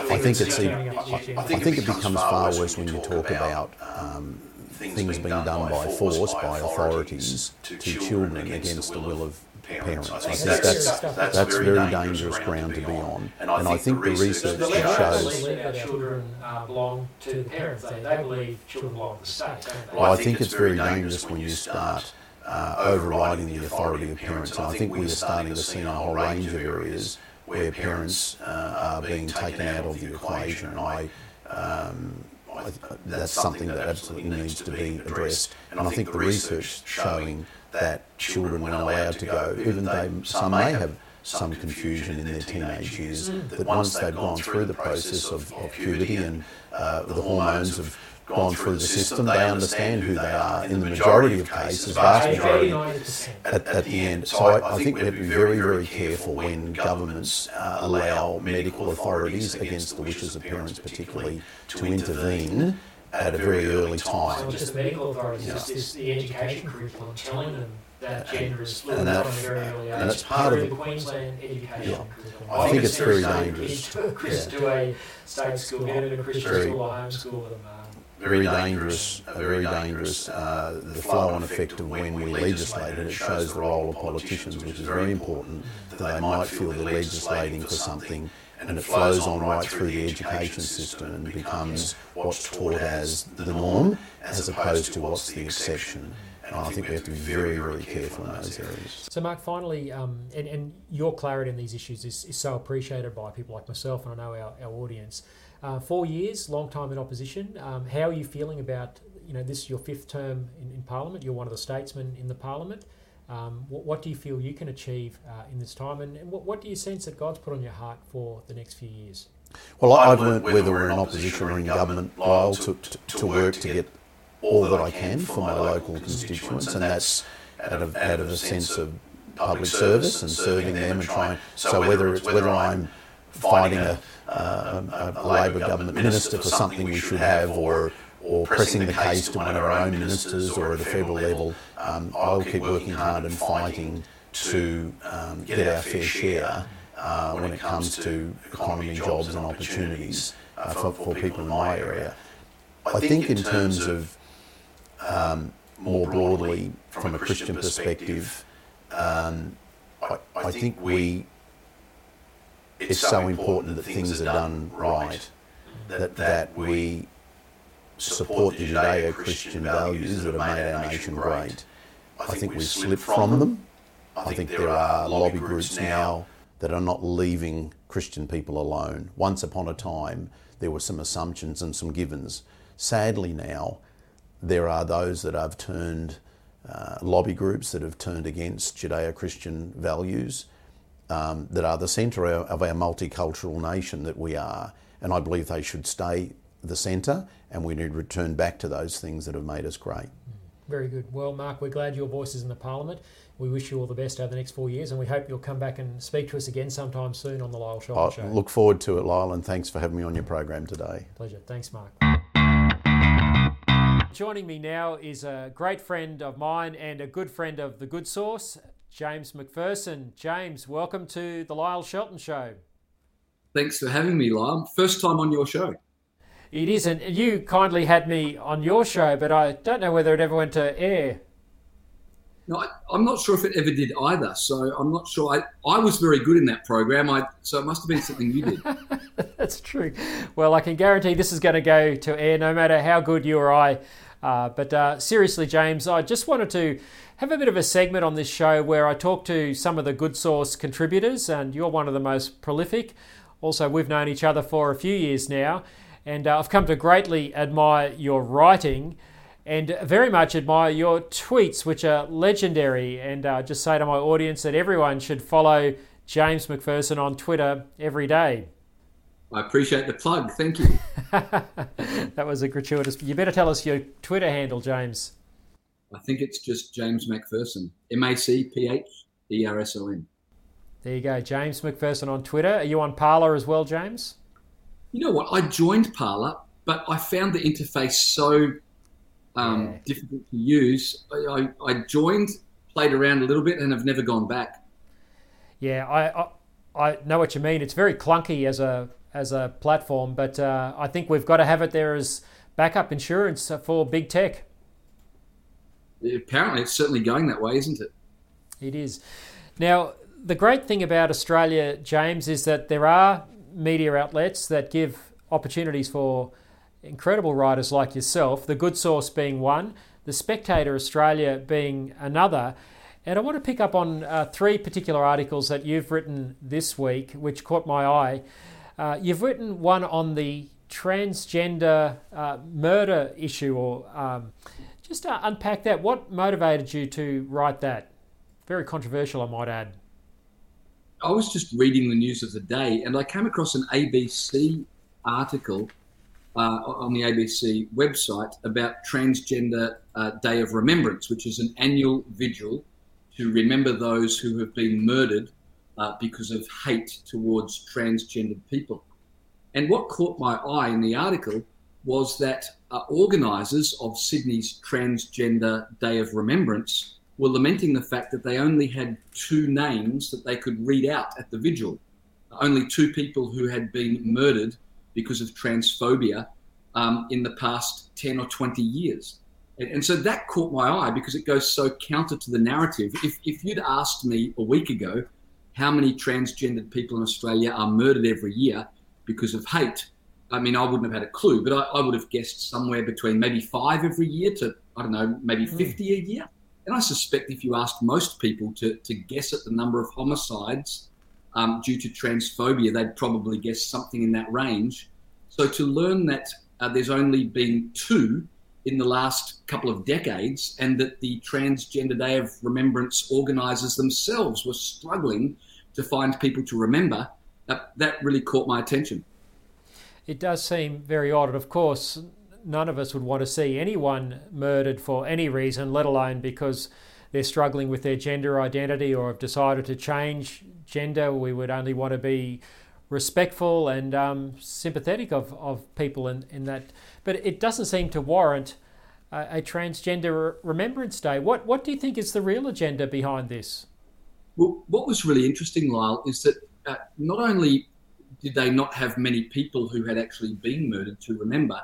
I think it's I think it becomes far worse when you talk about um, things being done by force by authorities to children against the will of parents. I think that's, that's, that's, that's very dangerous ground to be on. And I think the research shows. that children uh, belong to the parents. They, they believe children belong to the state. Well, I think it's very dangerous when you start uh, overriding the authority of parents. And I think we are starting to see in a whole range of areas where parents uh, are being taken out of the equation. And I, um, I, that's something that absolutely needs to be addressed. And I think the research showing that children, when allowed to go, even though some may have some confusion in their teenage years, that once they've gone through the process of, of puberty and uh, the hormones have gone through the system, they understand who they are in the majority of cases, vast majority, at, at the end. So I, I think we have to be very, very careful when governments uh, allow medical authorities, against the wishes of parents particularly, to intervene at a very early time. So just the medical authorities, yeah. it's, it's the education curriculum telling them that gender is fluid and, that, from a very early age. And it's part of the Queensland education yeah. curriculum. I think it's very dangerous. Into a, yeah. to a state school, get them in a Christian school or homeschool them. Very dangerous, a very dangerous, uh, the flow-on effect of when we legislate, and it shows the role of politicians, which is very important, that they might feel they're legislating for something and it flows on right through the education system and becomes what's taught as the norm as opposed to what's the exception. And I think we have to be very, very careful in those areas. So, Mark, finally, um, and, and, your clarity in these issues is, is, so appreciated by people like myself and I know our, our audience. Uh, four years, long time in opposition. Um, how are you feeling about, you know, this is your fifth term in, in Parliament? You're one of the statesmen in the Parliament. Um, what, what, do you feel you can achieve uh, in this time, and, and what, what, do you sense that God's put on your heart for the next few years? Well, I've learned whether we're in opposition or in government, Lyle, to, to, to work to get all that I can for my local constituents, and that's out of, out of a sense of public service and serving them and trying. So whether it's whether I'm fighting a, a, a Labor government minister for something we should have, or or pressing the case to one of our own ministers or at a federal level, um, I'll keep working hard and fighting to um, get our fair share uh, when it comes to economy, jobs and opportunities uh, for, for people in my area. I think in terms of um, more broadly from a Christian perspective, um, I, I think we it's so important that things are done right, that, that we support the Judeo Christian values that have made our nation great. I think we've slipped from them. I think there are lobby groups now that are not leaving Christian people alone. Once upon a time, there were some assumptions and some givens. Sadly, now, there are those that have turned, uh, lobby groups that have turned against Judeo Christian values um, that are the centre of our multicultural nation that we are. And I believe they should stay the centre, and we need to return back to those things that have made us great. Very good. Well, Mark, we're glad your voice is in the Parliament. We wish you all the best over the next four years, and we hope you'll come back and speak to us again sometime soon on the Lyle Show. look forward to it, Lyle, and thanks for having me on your program today. Pleasure. Thanks, Mark. Joining me now is a great friend of mine and a good friend of the Good Sauce, James Macpherson. James, welcome to the Lyle Shelton Show. Thanks for having me, Lyle. First time on your show. It isn't. You kindly had me on your show, but I don't know whether it ever went to air. No, I, am not sure if it ever did either. So I'm not sure. I, I was very good in that program. I so it must have been something you did. That's true. Well, I can guarantee this is going to go to air, no matter how good you or I. Uh, but uh, seriously, James, I just wanted to have a bit of a segment on this show where I talk to some of the Good Sauce contributors, and you're one of the most prolific. Also, we've known each other for a few years now, and uh, I've come to greatly admire your writing and very much admire your tweets, which are legendary. And uh, just say to my audience that everyone should follow James Macpherson on Twitter every day. I appreciate the plug. Thank you. that was a gratuitous. You better tell us your Twitter handle, James. I think it's just James Macpherson. M A C P H E R S O N. There you go, James Macpherson on Twitter. Are you on Parler as well, James? You know what? I joined Parler, but I found the interface so um, yeah. difficult to use. I, I, joined, played around a little bit, and have never gone back. Yeah, I, I, I know what you mean. It's very clunky as a as a platform, but uh, I think we've got to have it there as backup insurance for big tech. Apparently, it's certainly going that way, isn't it? It is. Now, the great thing about Australia, James, is that there are media outlets that give opportunities for incredible writers like yourself, The Good Sauce being one, The Spectator Australia being another. And I want to pick up on uh, three particular articles that you've written this week, which caught my eye. Uh, you've written one on the transgender uh, murder issue, or um, just unpack that. What motivated you to write that? Very controversial, I might add. I was just reading the news of the day and I came across an ABC article uh, on the ABC website about Transgender uh, Day of Remembrance, which is an annual vigil to remember those who have been murdered uh, because of hate towards transgendered people. And what caught my eye in the article was that uh, organisers of Sydney's Transgender Day of Remembrance were lamenting the fact that they only had two names that they could read out at the vigil. Only two people who had been murdered because of transphobia um, in the past 10 or 20 years. And, and, so that caught my eye because it goes so counter to the narrative. If, if you'd asked me a week ago how many transgendered people in Australia are murdered every year because of hate, I mean, I wouldn't have had a clue, but I, I would have guessed somewhere between maybe five every year to, I don't know, maybe hmm. 50 mm. a year. And I suspect if you asked most people to, to guess at the number of homicides um, due to transphobia, they'd probably guess something in that range. So to learn that uh, there's only been two in the last couple of decades, and that the Transgender Day of Remembrance organisers themselves were struggling to find people to remember, that, that really caught my attention. It does seem very odd, and of course, none of us would want to see anyone murdered for any reason, let alone because they're struggling with their gender identity or have decided to change gender. We would only want to be respectful and um, sympathetic of, of people in, in that. But it doesn't seem to warrant a, a Transgender Remembrance Day. What, what do you think is the real agenda behind this? Well, what was really interesting, Lyle, is that uh, not only did they not have many people who had actually been murdered to remember,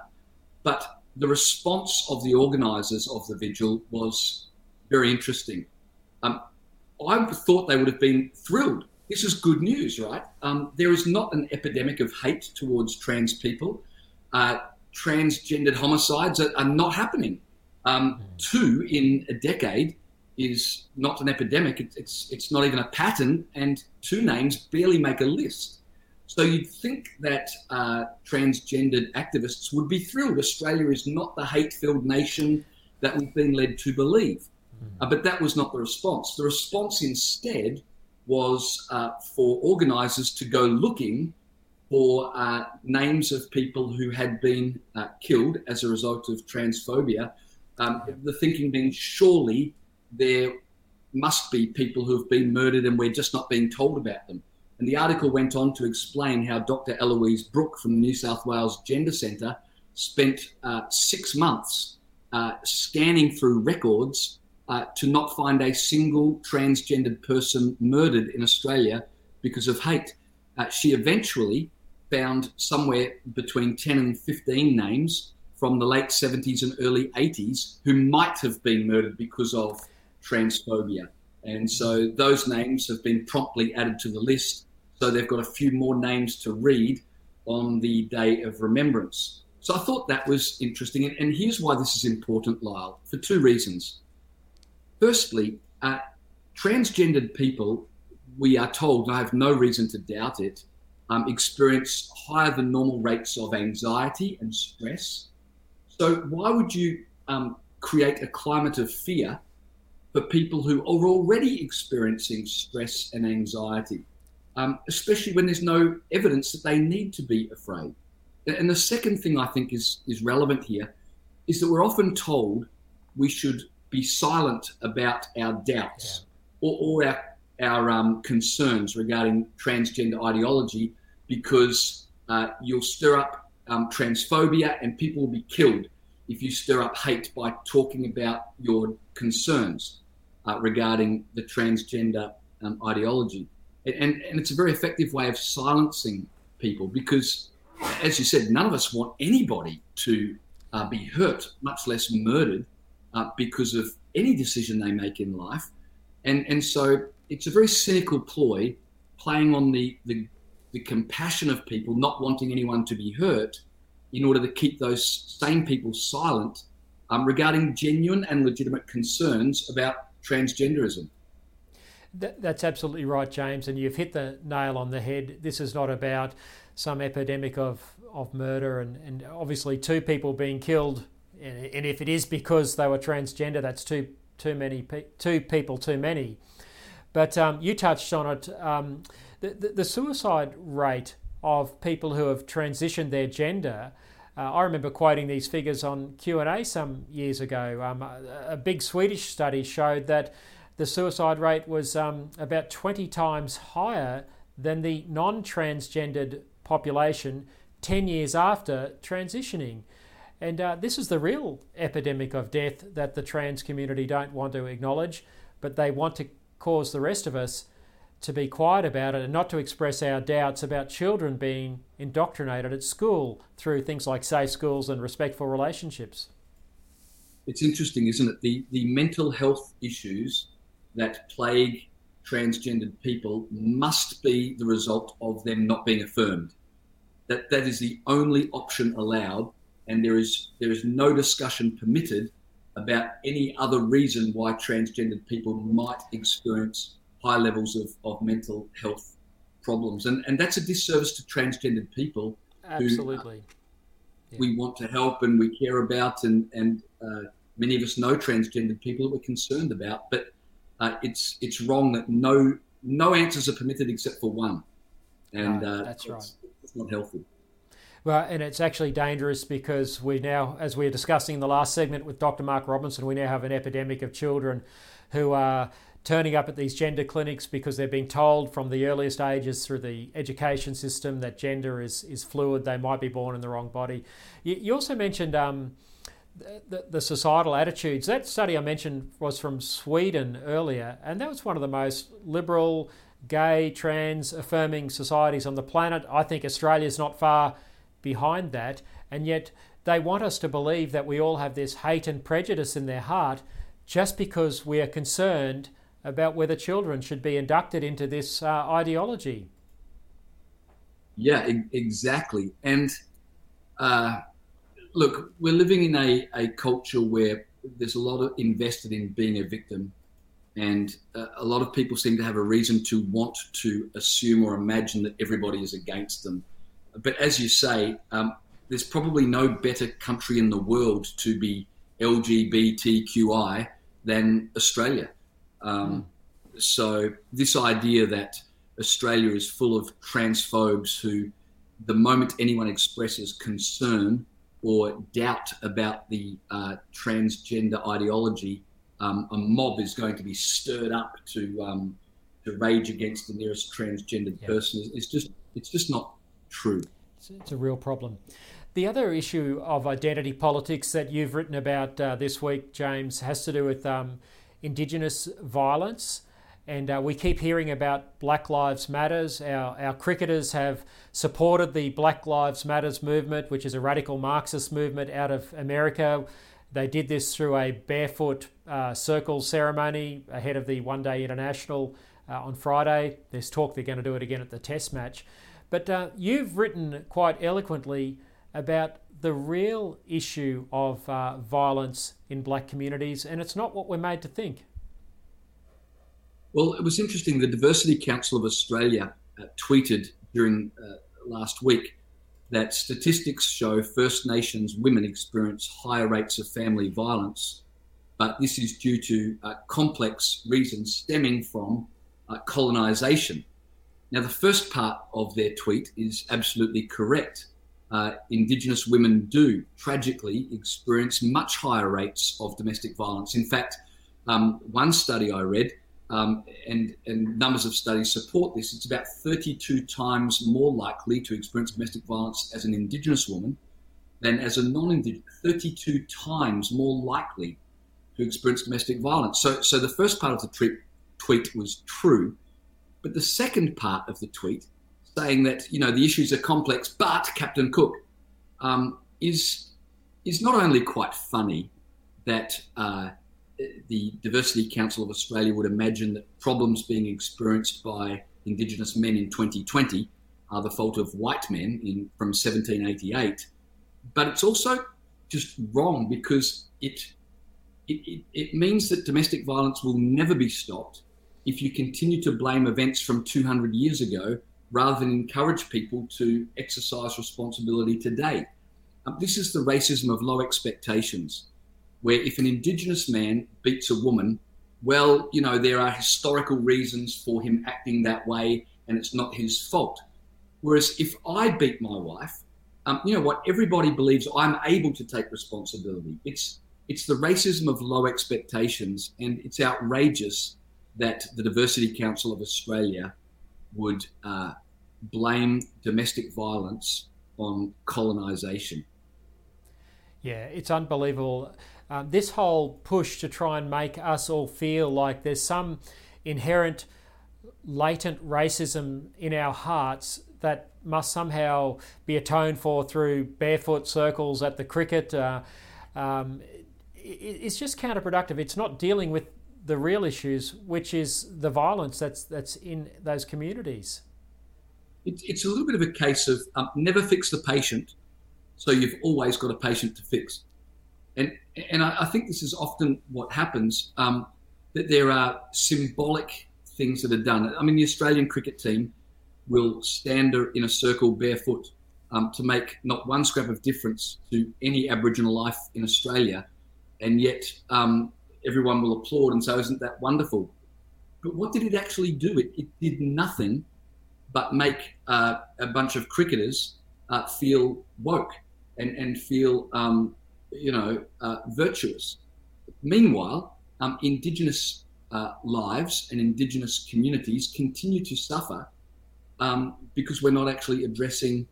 but the response of the organisers of the vigil was very interesting. Um, I thought they would have been thrilled. This is good news, right? Um, there is not an epidemic of hate towards trans people. Uh, transgendered homicides are, are not happening. Um, two in a decade is not an epidemic. It's, it's, it's not even a pattern, and two names barely make a list. So you'd think that uh, transgendered activists would be thrilled. Australia is not the hate filled nation that we've been led to believe. Mm-hmm. Uh, but that was not the response. The response instead was uh, for organisers to go looking for uh, names of people who had been uh, killed as a result of transphobia. Um, the thinking being surely there must be people who have been murdered and we're just not being told about them. And the article went on to explain how Dr. Eloise Brook from the New South Wales Gender Centre spent uh, six months uh, scanning through records uh, to not find a single transgendered person murdered in Australia because of hate. Uh, she eventually found somewhere between 10 and 15 names from the late 70s and early 80s who might have been murdered because of transphobia. And so those names have been promptly added to the list. So they've got a few more names to read on the Day of Remembrance. So I thought that was interesting. And, here's why this is important, Lyle, for two reasons. Firstly, uh, transgendered people, we are told, I have no reason to doubt it, um, experience higher than normal rates of anxiety and stress. So why would you um, create a climate of fear for people who are already experiencing stress and anxiety, um, especially when there's no evidence that they need to be afraid. And the second thing I think is, is relevant here is that we're often told we should be silent about our doubts yeah. or, or, our, our um, concerns regarding transgender ideology because uh, you'll stir up um, transphobia and people will be killed if you stir up hate by talking about your concerns uh, regarding the transgender um, ideology. And, and it's a very effective way of silencing people because, as you said, none of us want anybody to uh, be hurt, much less murdered, uh, because of any decision they make in life. And, and so it's a very cynical ploy playing on the, the, the compassion of people not wanting anyone to be hurt in order to keep those same people silent um, regarding genuine and legitimate concerns about transgenderism. that's absolutely right, James, and you've hit the nail on the head. This is not about some epidemic of, of murder, and, and obviously, two people being killed. And if it is because they were transgender, that's too too many two people too many. But um, you touched on it. Um, the, the, the suicide rate of people who have transitioned their gender uh, I remember quoting these figures on Q&A some years ago. Um, a, a, big Swedish study showed that the suicide rate was um, about 20 times higher than the non-transgendered population 10 years after transitioning. And uh, this is the real epidemic of death that the trans community don't want to acknowledge, but they want to cause the rest of us to be quiet about it and not to express our doubts about children being indoctrinated at school through things like safe schools and respectful relationships. It's interesting, isn't it? The, the mental health issues that plague transgendered people must be the result of them not being affirmed. That, that is the only option allowed, and there is, there is no discussion permitted about any other reason why transgendered people might experience high levels of, of mental health problems. And, and that's a disservice to transgendered people. Absolutely. Who, yeah. We want to help and we care about, and, and uh, many of us know transgendered people that we're concerned about. But uh, it's, it's wrong that no, no answers are permitted except for one. And right, uh, that's right. It's, it's not healthy. Well, and it's actually dangerous because we now, as we were discussing in the last segment with Dr. Mark Robinson, we now have an epidemic of children who are turning up at these gender clinics because they're being told from the earliest ages through the education system that gender is, is fluid, they might be born in the wrong body. You, you also mentioned um, the, the, societal attitudes. That study I mentioned was from Sweden earlier, and that was one of the most liberal, gay, trans affirming societies on the planet. I think Australia is not far behind that, and yet they want us to believe that we all have this hate and prejudice in their heart just because we are concerned about whether children should be inducted into this uh, ideology. Yeah, e- exactly. And uh, look, we're living in a, a culture where there's a lot of invested in being a victim. And uh, a lot of people seem to have a reason to want to assume or imagine that everybody is against them. But as you say, um, there's probably no better country in the world to be LGBTQI than Australia. Um, mm. So this idea that Australia is full of transphobes who, the moment anyone expresses concern or doubt about the uh, transgender ideology, um, a mob is going to be stirred up to um, to rage against the nearest transgendered yeah. person. It's just it's just not true. It's, it's, a real problem. The other issue of identity politics that you've written about uh, this week, James, has to do with um, Indigenous violence. And uh, we keep hearing about Black Lives Matters. Our, our cricketers have supported the Black Lives Matters movement, which is a radical Marxist movement out of America. They did this through a barefoot uh, circle ceremony ahead of the One Day International uh, on Friday. There's talk they're going to do it again at the Test match. But uh, you've written quite eloquently about the real issue of uh, violence in black communities, and it's not what we're made to think. Well, it was interesting. The Diversity Council of Australia uh, tweeted during uh, last week that statistics show First Nations women experience higher rates of family violence, but this is due to uh, complex reasons stemming from uh, colonisation. Now, the first part of their tweet is absolutely correct uh, Indigenous women do tragically experience much higher rates of domestic violence. In fact, um, one study I read, um, and, and numbers of studies support this, it's about 32 times more likely to experience domestic violence as an Indigenous woman than as a non Indigenous, 32 times more likely to experience domestic violence. So, so the first part of the tweet, tweet was true. But the second part of the tweet saying that you know the issues are complex, but Captain Cook um, is is not only quite funny that uh, the Diversity Council of Australia would imagine that problems being experienced by Indigenous men in 2020 are the fault of white men in from 1788, but it's also just wrong because it it, it, it means that domestic violence will never be stopped if you continue to blame events from 200 years ago rather than encourage people to exercise responsibility today. Um, this is the racism of low expectations, where if an Indigenous man beats a woman, well, you know, there are historical reasons for him acting that way and it's not his fault. Whereas if I beat my wife, um, you know what? Everybody believes I'm able to take responsibility. It's it's the racism of low expectations, and it's outrageous that the Diversity Council of Australia would uh, blame domestic violence on colonisation. Yeah, it's unbelievable. Um, this whole push to try and make us all feel like there's some inherent latent racism in our hearts that must somehow be atoned for through barefoot circles at the cricket. Uh, um, it's just counterproductive. It's not dealing with the real issues, which is the violence that's that's in those communities. It's a little bit of a case of um, never fix the patient, so you've always got a patient to fix, and and I, I think this is often what happens. Um, that there are symbolic things that are done. I mean, the Australian cricket team will stand in a circle barefoot um, to make not one scrap of difference to any Aboriginal life in Australia, and yet um, everyone will applaud and say, "Isn't that wonderful?" But what did it actually do? It, it did nothing but make uh, a bunch of cricketers uh, feel woke and, and feel, um, you know, uh, virtuous. Meanwhile, um, Indigenous uh, lives and Indigenous communities continue to suffer um, because we're not actually addressing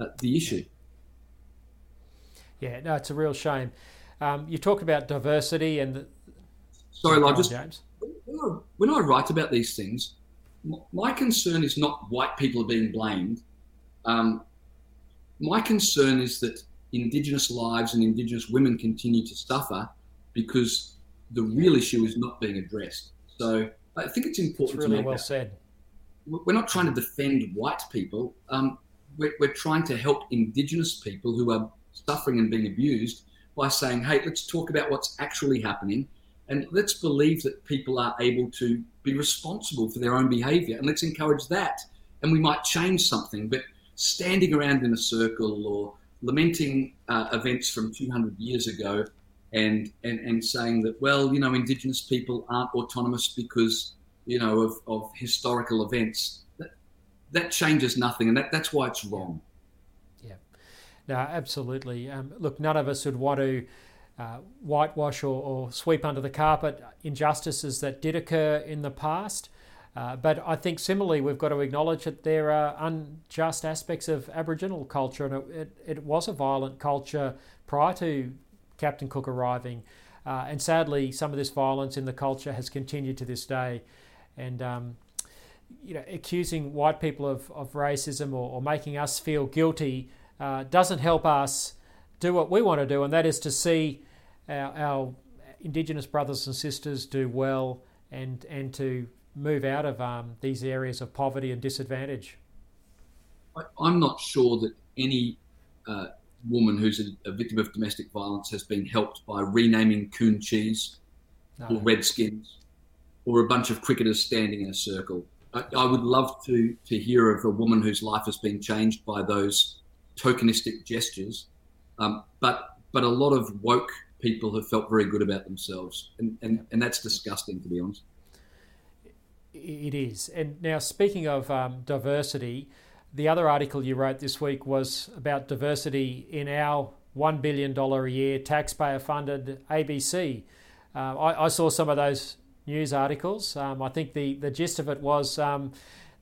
uh, the issue. Yeah, no, it's a real shame. Um, you talk about diversity and. The... Sorry, I just James. When I, when I write about these things, my concern is not white people are being blamed. Um, my concern is that Indigenous lives and Indigenous women continue to suffer because the real issue is not being addressed. So I think it's important it's really to make well that. said. We're not trying to defend white people. Um, we're, we're trying to help Indigenous people who are suffering and being abused by saying, hey, let's talk about what's actually happening and let's believe that people are able to be responsible for their own behavior and let's encourage that. And we might change something, but standing around in a circle or lamenting uh, events from 200 years ago and, and, and saying that, well, you know, Indigenous people aren't autonomous because, you know, of, of historical events, that, that changes nothing. And that, that's why it's wrong. Yeah. No, absolutely. Um, look, none of us would want to uh, whitewash or, or, sweep under the carpet injustices that did occur in the past. Uh, but I think similarly, we've got to acknowledge that there are unjust aspects of Aboriginal culture, and it, it, it was a violent culture prior to Captain Cook arriving. Uh, and sadly, some of this violence in the culture has continued to this day. And um, you know, accusing white people of, of racism or, or making us feel guilty uh, doesn't help us do what we want to do, and that is to see our, our, Indigenous brothers and sisters do well and, and to move out of um, these areas of poverty and disadvantage. I'm not sure that any uh, woman who's a, a, victim of domestic violence has been helped by renaming coon cheese no. or redskins or a bunch of cricketers standing in a circle. I, I would love to, to hear of a woman whose life has been changed by those tokenistic gestures. Um, but but a lot of woke people have felt very good about themselves, and, and, and that's disgusting to be honest. It is. And now, speaking of um, diversity, the other article you wrote this week was about diversity in our $1 billion a year taxpayer funded ABC. Uh, I, I, saw some of those news articles. Um, I think the, the gist of it was um,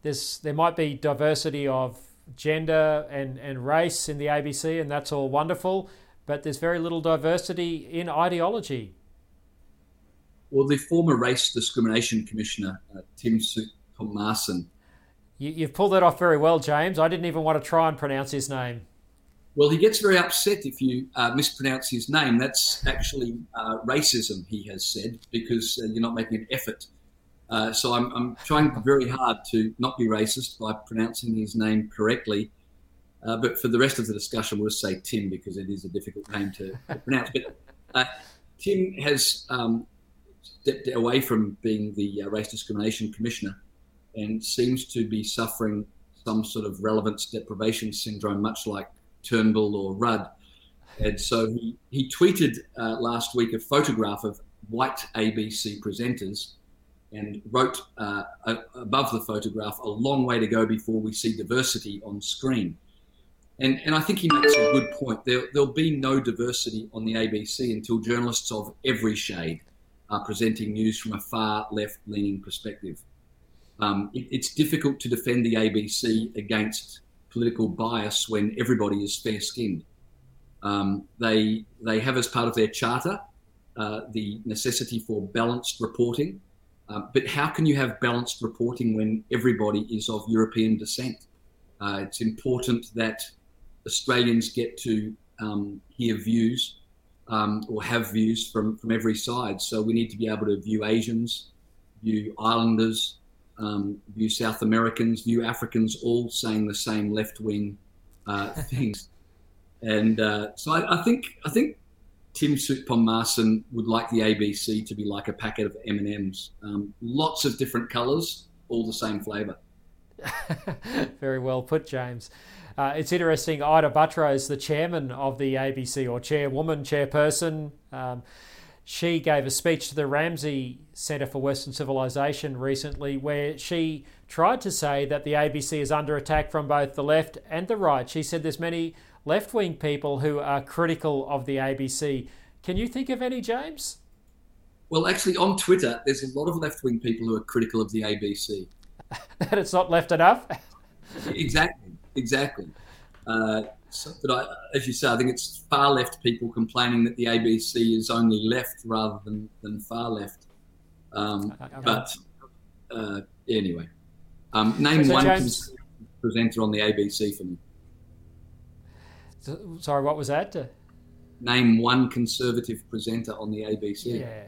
there's, there might be diversity of gender and, and race in the ABC, and that's all wonderful, but there's very little diversity in ideology. Well, the former Race Discrimination Commissioner, uh, Tim Soutphommasane, you, you've pulled that off very well, James. I didn't even want to try and pronounce his name. Well, he gets very upset if you uh, mispronounce his name. That's actually uh, racism, he has said, because uh, you're not making an effort uh, so I'm, I'm, trying very hard to not be racist by pronouncing his name correctly. Uh, but for the rest of the discussion, we'll say Tim because it is a difficult name to, pronounce. But uh, Tim has um, stepped away from being the uh, race discrimination commissioner and seems to be suffering some sort of relevance deprivation syndrome, much like Turnbull or Rudd. And so he, he tweeted uh, last week a photograph of white ABC presenters and wrote uh, above the photograph, a long way to go before we see diversity on screen. And, and I think he makes a good point. There, there'll be no diversity on the ABC until journalists of every shade are presenting news from a far left leaning perspective. Um, it, it's difficult to defend the ABC against political bias when everybody is fair skinned. Um, they, they have as part of their charter uh, the necessity for balanced reporting Uh, but how can you have balanced reporting when everybody is of European descent? Uh, it's important that Australians get to um, hear views um, or have views from, from every side. So we need to be able to view Asians, view Islanders, um, view South Americans, view Africans, all saying the same left wing uh, things. And uh, so I, I, think I think Tim Soutphommasane would like the ABC to be like a packet of M and M's, um, lots of different colours, all the same flavour. Very well put, James. Uh, it's interesting. Ita Buttrose, the chairman of the ABC, or chairwoman, chairperson, um, she gave a speech to the Ramsay Centre for Western Civilization recently where she tried to say that the ABC is under attack from both the left and the right. She said there's many left wing people who are critical of the ABC. Can you think of any, James? Well, actually, on Twitter, there's a lot of left wing people who are critical of the ABC. that it's not left enough? exactly, exactly. Uh, so, but I, as you say, I think it's far left people complaining that the ABC is only left rather than, than far left. Um, okay. But uh, anyway, um, name so one James... presenter on the ABC for me. Sorry, what was that? Name one conservative presenter on the ABC. Yeah,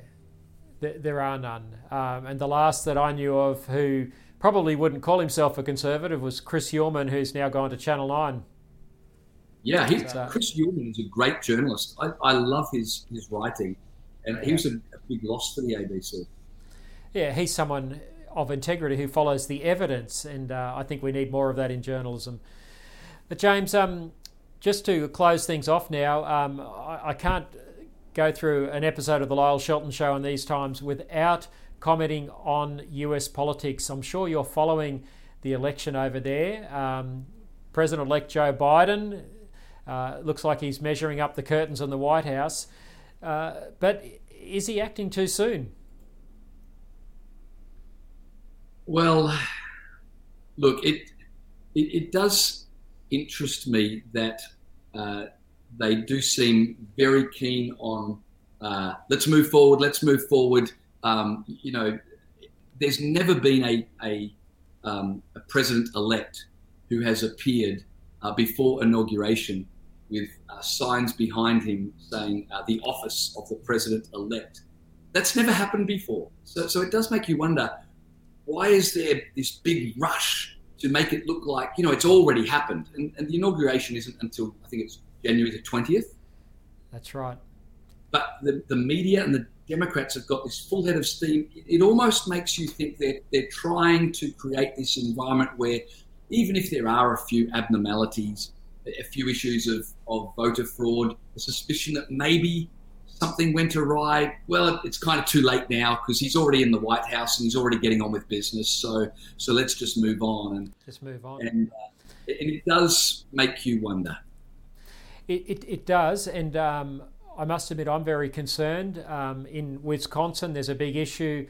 there, there are none. Um, and the last that I knew of who probably wouldn't call himself a conservative was Chris Uhlmann, who's now gone to Channel 9. Yeah, he, Chris Uhlmann is a great journalist. I, I love his, his writing, and he was a, a big loss for the ABC. Yeah, he's someone of integrity who follows the evidence, and uh, I think we need more of that in journalism. But James, um, just to close things off now, um, I, I, can't go through an episode of the Lyle Shelton Show in these times without commenting on US politics. I'm sure you're following the election over there. Um, President-elect Joe Biden uh, looks like he's measuring up the curtains in the White House. Uh, but is he acting too soon? Well, look, it, it, it does interest me that uh, they do seem very keen on uh, let's move forward, let's move forward. Um, you know, there's never been a, a, um, a president elect who has appeared uh, before inauguration with uh, signs behind him saying uh, the office of the president elect. That's never happened before. So, so it does make you wonder why is there this big rush to make it look like, you know, it's already happened? And, and the inauguration isn't until, I think it's January the 20th. That's right. But the, the media and the Democrats have got this full head of steam. It, almost makes you think that they're trying to create this environment where even if there are a few abnormalities, a few issues of, of voter fraud, a suspicion that maybe something went awry. Well, it's kind of too late now because he's already in the White House and he's already getting on with business. So, so let's just move on and just move on. And, uh, and it does make you wonder. It, it, it does, and um, I must admit I'm very concerned. Um, in Wisconsin, there's a big issue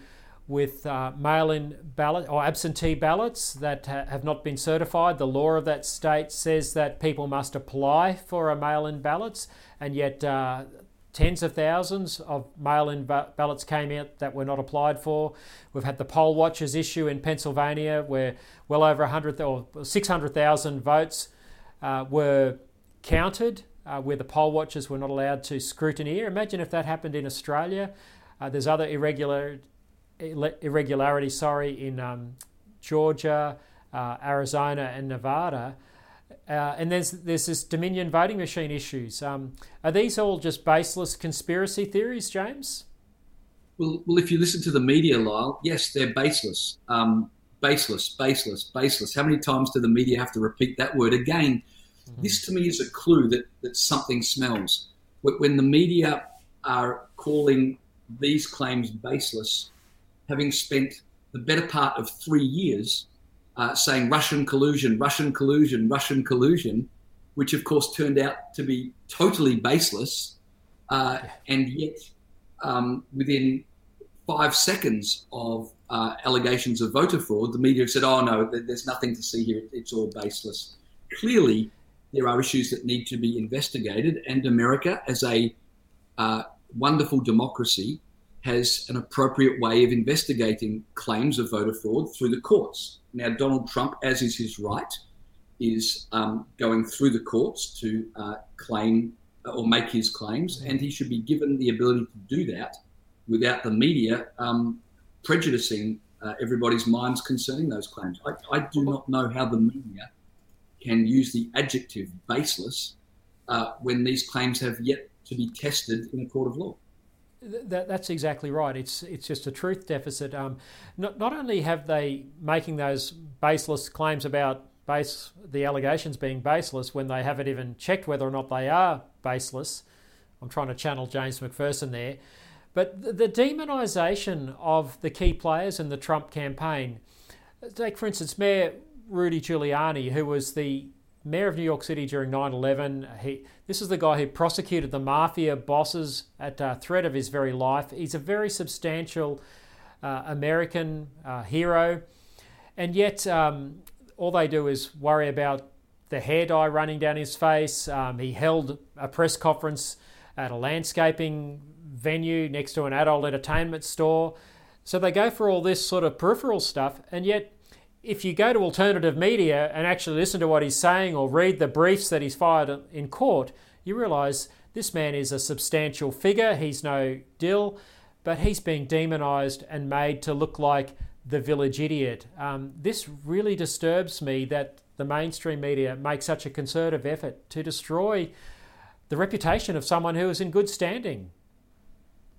with uh, mail-in ballot or absentee ballots that ha- have not been certified. The law of that state says that people must apply for a mail-in ballots, and yet uh, tens of thousands of mail-in ba- ballots came out that were not applied for. We've had the poll watchers issue in Pennsylvania, where well over 100 or 600,000 votes uh, were counted. Uh, where the poll watchers were not allowed to scrutineer. Imagine if that happened in Australia. Uh, there's other irregular irregularity, sorry, in um, Georgia, uh, Arizona, and Nevada. Uh, and there's there's this Dominion voting machine issues. Um, are these all just baseless conspiracy theories, James? Well, well, if you listen to the media, Lyle, yes, they're baseless, um, baseless, baseless, baseless. How many times do the media have to repeat that word again? Mm-hmm. This to me is a clue that that something smells. When the media are calling these claims baseless, having spent the better part of three years uh, saying Russian collusion, Russian collusion, Russian collusion, which of course turned out to be totally baseless. Uh, and yet, um, within five seconds of uh, allegations of voter fraud, the media said, oh no, there's nothing to see here, it's all baseless. Clearly, there are issues that need to be investigated, and America, as a uh, wonderful democracy, has an appropriate way of investigating claims of voter fraud through the courts. Now, Donald Trump, as is his right, is um, going through the courts to uh, claim or make his claims, and he should be given the ability to do that without the media um, prejudicing uh, everybody's minds concerning those claims. I, I, do not know how the media can use the adjective baseless uh, when these claims have yet to be tested in a court of law. That, that's exactly right. It's it's just a truth deficit. Um, not not only have they making those baseless claims about base the allegations being baseless when they haven't even checked whether or not they are baseless. I'm trying to channel James Macpherson there. But the, the demonisation of the key players in the Trump campaign, take for instance Mayor Rudy Giuliani, who was the mayor of New York City during 9 11. This is the guy who prosecuted the mafia bosses at uh, threat of his very life. He's a very substantial uh, American uh, hero. And yet, um, all they do is worry about the hair dye running down his face. Um, he held a press conference at a landscaping venue next to an adult entertainment store. So they go for all this sort of peripheral stuff, and yet if you go to alternative media and actually listen to what he's saying or read the briefs that he's fired in court, you realise this man is a substantial figure. He's no dill, but he's being demonised and made to look like the village idiot. Um, this really disturbs me that the mainstream media make such a concerted effort to destroy the reputation of someone who is in good standing.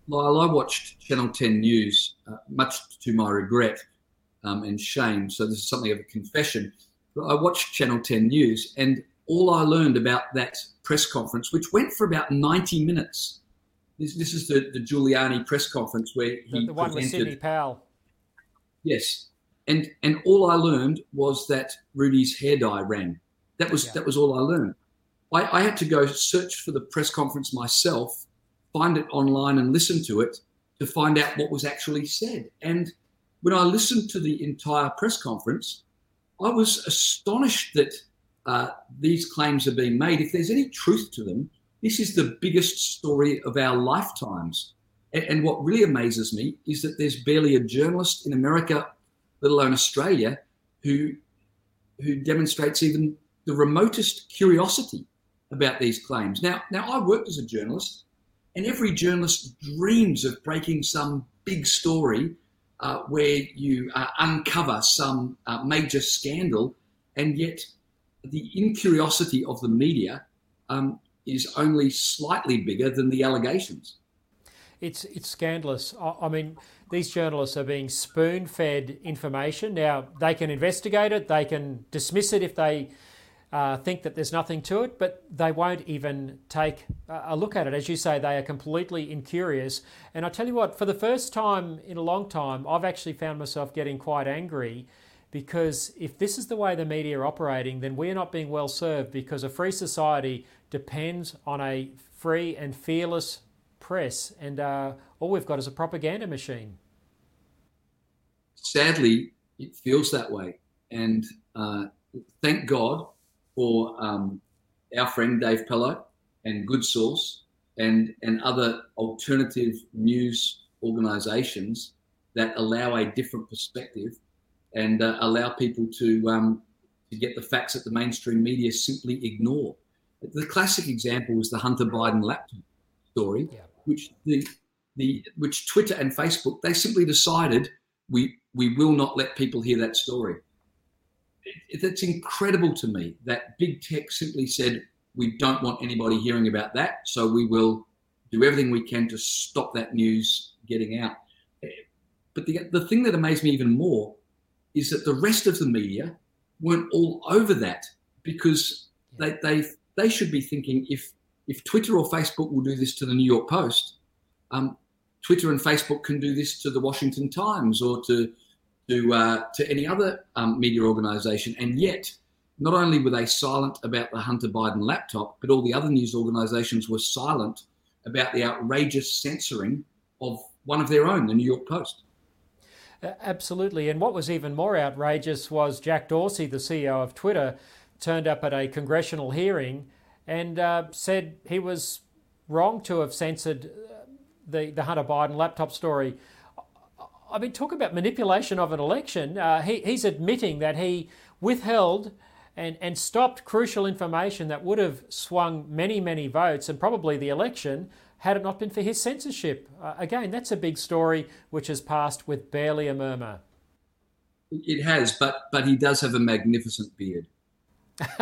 Lyle, I watched Channel 10 News, uh, much to my regret um, and shame. So this is something of a confession. But I watched Channel 10 News, and all I learned about that press conference, which went for about 90 minutes. This, this is the, the Giuliani press conference where he the, the one presented, with Sidney Powell. Yes, and and all I learned was that Rudy's hair dye ran. That was yeah. that was all I learned. I, I had to go search for the press conference myself, find it online, and listen to it to find out what was actually said. And when I listened to the entire press conference, I was astonished that uh, these claims are being made. If there's any truth to them, this is the biggest story of our lifetimes. And, and what really amazes me is that there's barely a journalist in America, let alone Australia, who who demonstrates even the remotest curiosity about these claims. Now, now I worked as a journalist, and every journalist dreams of breaking some big story uh, where you uh, uncover some uh, major scandal, and yet the incuriosity of the media um, is only slightly bigger than the allegations. It's it's scandalous. I, mean, these journalists are being spoon-fed information. Now they can investigate it, they can dismiss it if they uh, think that there's nothing to it, but they won't even take a look at it. As you say, they are completely incurious. And I tell you what, for the first time in a long time, I've actually found myself getting quite angry because if this is the way the media are operating, then we're not being well served because a free society depends on a free and fearless press, and uh, all we've got is a propaganda machine. Sadly, it feels that way. And uh, thank God for um, our friend Dave Pellowe and Good Sauce and, and other alternative news organisations that allow a different perspective and uh, allow people to um, to get the facts that the mainstream media simply ignore. The classic example was the Hunter Biden laptop story, yeah. which the the which Twitter and Facebook they simply decided we we will not let people hear that story that's incredible to me that big tech simply said we don't want anybody hearing about that, so we will do everything we can to stop that news getting out. But the, the thing that amazed me even more is that the rest of the media weren't all over that because they, they, they should be thinking if, if Twitter or Facebook will do this to the New York Post, um, Twitter and Facebook can do this to the Washington Times or to to uh, to any other um, media organisation, and yet not only were they silent about the Hunter Biden laptop, but all the other news organisations were silent about the outrageous censoring of one of their own, the New York Post. Absolutely, and what was even more outrageous was Jack Dorsey, the CEO of Twitter, turned up at a congressional hearing and uh, said he was wrong to have censored the, the Hunter Biden laptop story, I mean, talk about manipulation of an election. Uh, he, he's admitting that he withheld and, and stopped crucial information that would have swung many, many votes and probably the election had it not been for his censorship. Uh, again, that's a big story which has passed with barely a murmur. It has, but but he does have a magnificent beard.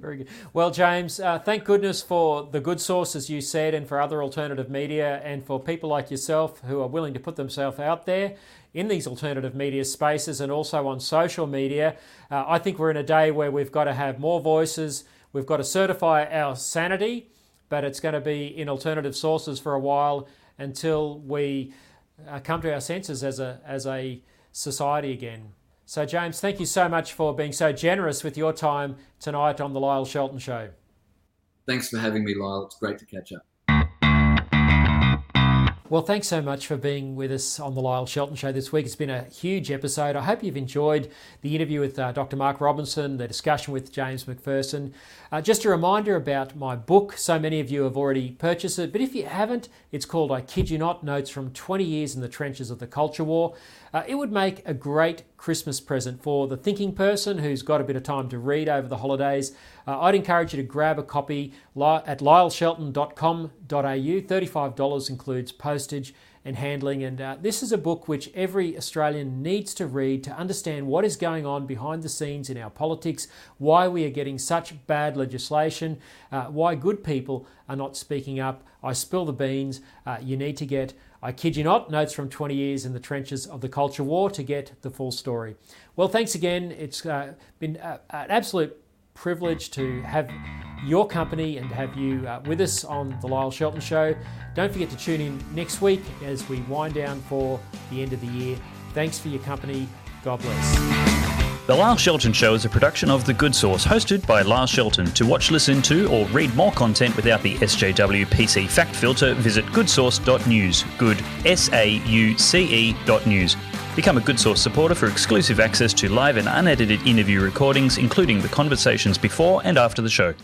Very good. Well, James, uh, thank goodness for the good sources you said, and for other alternative media, and for people like yourself who are willing to put themselves out there in these alternative media spaces and also on social media. Uh, I think we're in a day where we've got to have more voices. We've got to certify our sanity, but it's going to be in alternative sources for a while until we uh, come to our senses as a as a society again. So, James, thank you so much for being so generous with your time tonight on The Lyle Shelton Show. Thanks for having me, Lyle. It's great to catch up. Well, thanks so much for being with us on the Lyle Shelton Show this week. It's been a huge episode. I hope you've enjoyed the interview with uh, Dr. Mark Robinson, the discussion with James Macpherson. Uh, just a reminder about my book. So many of you have already purchased it, but if you haven't, it's called I Kid You Not Notes from 20 Years in the Trenches of the Culture War. Uh, it would make a great Christmas present for the thinking person who's got a bit of time to read over the holidays. Uh, I'd encourage you to grab a copy at lyleshelton.com.au. $35 includes postage and handling. And uh, this is a book which every Australian needs to read to understand what is going on behind the scenes in our politics, why we are getting such bad legislation, uh, why good people are not speaking up. I spill the beans. Uh, you need to get I kid you not, notes from 20 years in the trenches of the culture war to get the full story. Well, thanks again. It's uh, been uh, an absolute privilege to have your company and have you uh, with us on the Lyle Shelton Show. Don't forget to tune in next week as we wind down for the end of the year. Thanks for your company. God bless. The Lyle Shelton Show is a production of The Good Sauce, hosted by Lyle Shelton. To watch, listen to, or read more content without the SJW PC fact filter, visit goodsauce.news. Good, S A U C E dot news. Become a Good Sauce supporter for exclusive access to live and unedited interview recordings, including the conversations before and after the show.